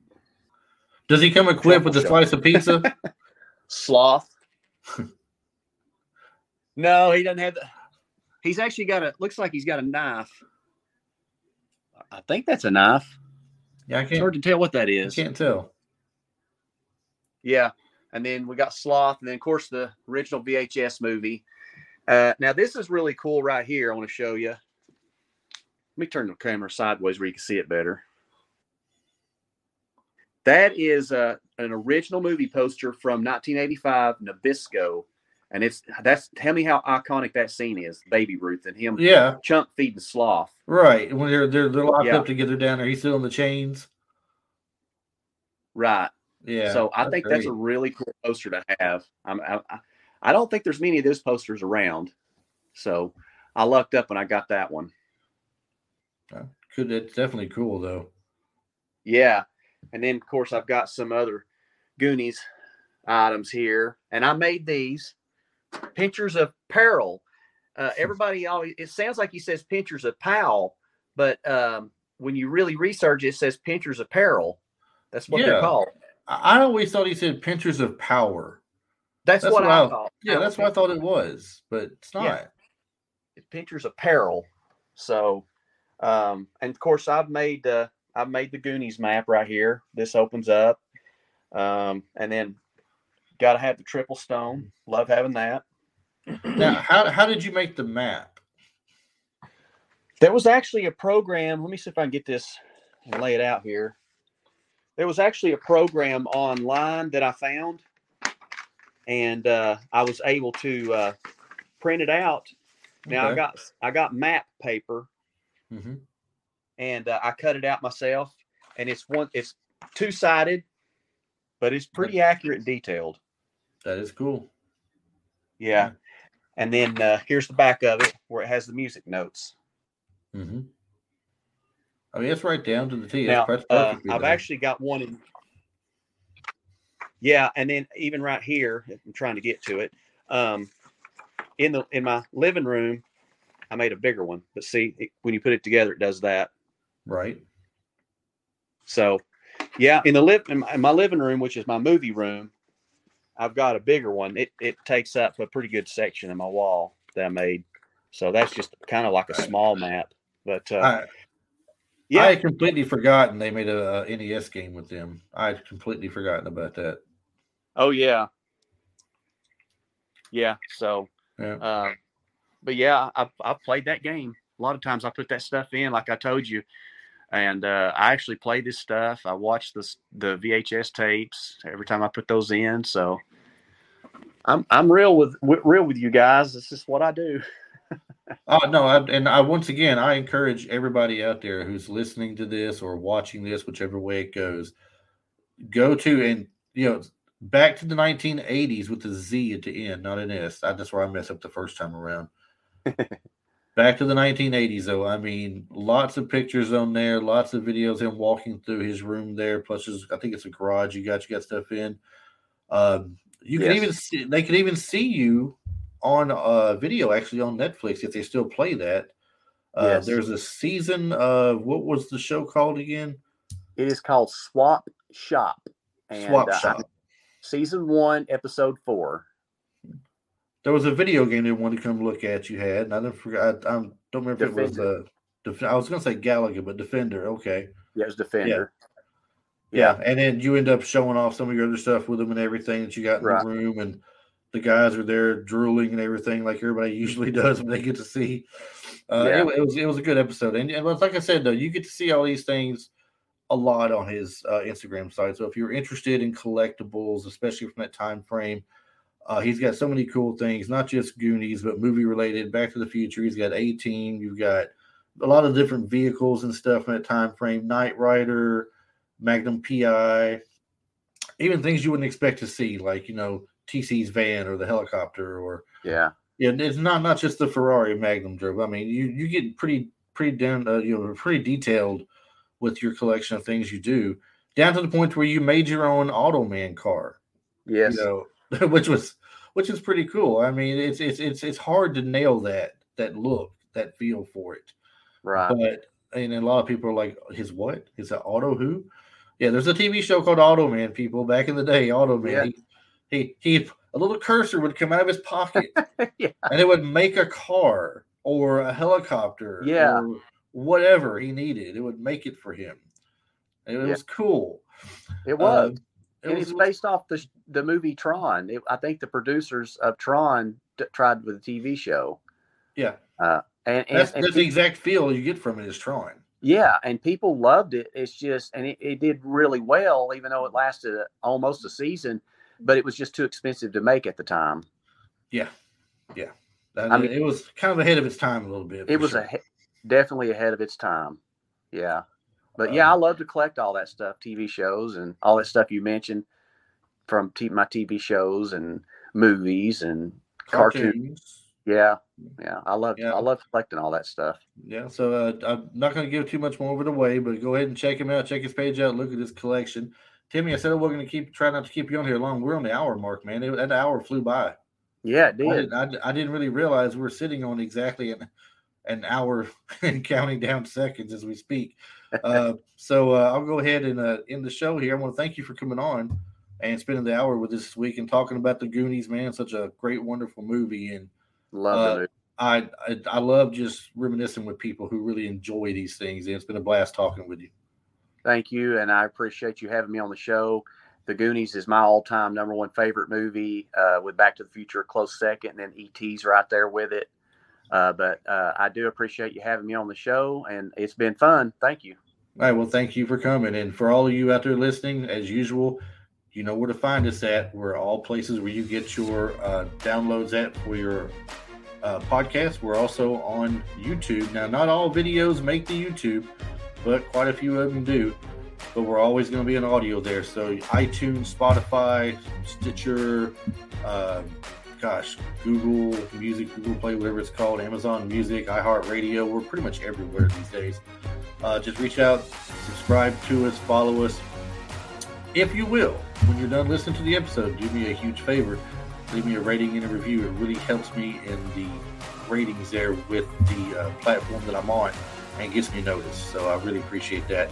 Does he come equipped with a slice of pizza? Sloth. no, he doesn't have the. He's actually got a. Looks like he's got a knife I think that's a knife. Yeah, I can't. It's hard to tell what that is. I can't tell. Yeah, and then we got Sloth, and then of course the original VHS movie. Uh, now this is really cool right here. I want to show you. Let me turn the camera sideways where you can see it better. That is uh, an original movie poster from 1985, Nabisco and it's that's tell me how iconic that scene is, Baby Ruth and him, yeah, chunk feeding sloth, right? When they're they're, they're locked yeah. up together down there, he's still in the chains, right? Yeah. So I think great. that's a really cool poster to have. I'm, I, I don't think there's many of those posters around, so I lucked up when I got that one. Could it's definitely cool though. Yeah, and then of course I've got some other Goonies items here, and I made these Pinchers of Peril. Uh, everybody always it sounds like he says Pinchers of Powell, but um, when you really research it, it says Pinchers of Peril. That's what yeah. they're called. I always thought he said Pinchers of Power. That's, that's what, what, I, thought. Yeah, that's what I thought it was, but it's not. Yeah. It's Pinchers of Peril. So, um, and of course, I've made uh, I've made the Goonies map right here. This opens up, um, and then got to have the triple stone. Love having that. Now, how how did you make the map? There was actually a program. Let me see if I can get this and lay it out here. There was actually a program online that I found, and uh, I was able to uh, print it out. Now I got I got map paper, Mhm. And uh, I cut it out myself. And it's one it's two sided, but it's pretty accurate and detailed. That is cool. Yeah. And then uh, here's the back of it where it has the music notes. Mm-hmm. I mean, it's right down to the T. Now, uh, I've actually got one in. Yeah, and then even right here, I'm trying to get to it, um, in the in my living room, I made a bigger one. But see, it, when you put it together, it does that. Right. So, yeah, in the live in my, living room, which is my movie room, I've got a bigger one. It it takes up a pretty good section of my wall that I made. So that's just kind of like a small map. But uh, I, yeah, I had completely forgotten they made a, a NES game with them. I had completely forgotten about that. Oh yeah. Yeah. So, Yeah. uh, but yeah, I've, I've played that game. A lot of times I put that stuff in, like I told you, and uh, I actually play this stuff. I watch the the VHS tapes every time I put those in. So, I'm I'm real with real with you guys. This is what I do. Oh no, I, and I once again I encourage everybody out there who's listening to this or watching this, whichever way it goes, go to and you know back to the 1980s with the Z at the end, not an S. I, that's where I messed up the first time around. back to the 1980s, though. I mean, lots of pictures on there, lots of videos him walking through his room there. Plus, his, I think it's a garage. You got you got stuff in. Um, you can even see, they can even see you on uh video actually on Netflix if they still play that. Uh, Yes. There's a season of what was the show called again? It is called Swap Shop. And, Swap uh, Shop. season one, episode four. There was a video game they wanted to come look at. You had, and I don't forget. I, I don't remember if it was Defender. uh, Def- I was going to say Gallagher, but Defender. Okay, Yeah, it was Defender. yeah. And then you end up showing off some of your other stuff with them and everything that you got in Right. the room, and the guys are there drooling and everything like everybody usually does when they get to see. Uh, Yeah. it, it was it was a good episode, and, and like I said though, you get to see all these things a lot on his uh, Instagram site. So if you're interested in collectibles, especially from that time frame, uh, he's got so many cool things, not just Goonies, but movie related. Back to the Future. He's got 18. You've got a lot of different vehicles and stuff in that time frame. Knight Rider, Magnum PI, even things you wouldn't expect to see, like you know TC's van or the helicopter, or Yeah. yeah, it's not not just the Ferrari Magnum drove. I mean, you you get pretty pretty down, uh, you know, pretty detailed with your collection of things you do, down to the point where you made your own Automan car Yes. you know, which was which is pretty cool. I mean, it's it's it's it's hard to nail that that look, that feel for it. right. But and a lot of people are like, his what? Is His auto who? Yeah, there's a TV show called Automan. People back in the day, Automan. Yeah. He, he he a little cursor would come out of his pocket, Yeah. and it would make a car or a helicopter, Yeah. or whatever he needed. It would make it for him. And it Yeah. was cool. It was. Um, and was- it's based off the the movie Tron. It, I think the producers of Tron d- tried with a TV show. yeah. Uh, and, and, That's, and that's the exact feel you get from it is Tron. yeah, and people loved it. It's just, and it, it did really well, even though it lasted a, almost a season. But it was just too expensive to make at the time. Yeah, yeah. That- I mean- it was kind of ahead of its time a little bit. It was sure. a, definitely ahead of its time. Yeah, but yeah, I love to collect all that stuff, TV shows and all that stuff you mentioned from t- my TV shows and movies and cartoons. Yeah, yeah, I love Yeah. I love collecting all that stuff. Yeah, so uh, I'm not going to give too much more of it away, but go ahead and check him out. Check his page out. Look at his collection. Timmy, I said I wasn't going to keep try not to keep you on here long. We're on the hour mark, man. It, that hour flew by. Yeah, it I did. didn't, I, I didn't really realize we are sitting on exactly an, an hour and counting down seconds as we speak. Uh, so uh, I'll go ahead and uh, end the show here. I want to thank you for coming on and spending the hour with us this week and talking about the Goonies, man. Such a great, wonderful movie. And Love uh, the. I, I, I love just reminiscing with people who really enjoy these things, and it's been a blast talking with you. Thank you, and I appreciate you having me on the show. The Goonies is my all-time number one favorite movie, uh, with Back to the Future a close second, and then E.T.'s right there with it. Uh, but uh, I do appreciate you having me on the show, and it's been fun. Thank you. All right. Well, thank you for coming. And for all of you out there listening, as usual, you know where to find us at. We're all places where you get your uh, downloads at for your uh, podcast. We're also on YouTube. Now, not all videos make the YouTube, but quite a few of them do. But we're always going to be an audio there. So, iTunes, Spotify, Stitcher, uh, gosh, Google Music, Google Play, whatever it's called, Amazon Music, iHeartRadio. We're pretty much everywhere these days. Uh, just reach out, subscribe to us, follow us. If you will, when you're done listening to the episode, do me a huge favor. Leave me a rating and a review. It really helps me in the ratings there with the uh, platform that I'm on and gets me noticed. So I really appreciate that.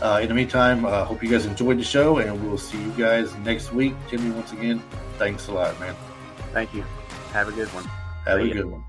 Uh, in the meantime, I uh, hope you guys enjoyed the show, and we'll see you guys next week. Timmy, once again, thanks a lot, man. Thank you. Have a good one. Have See a you. good one.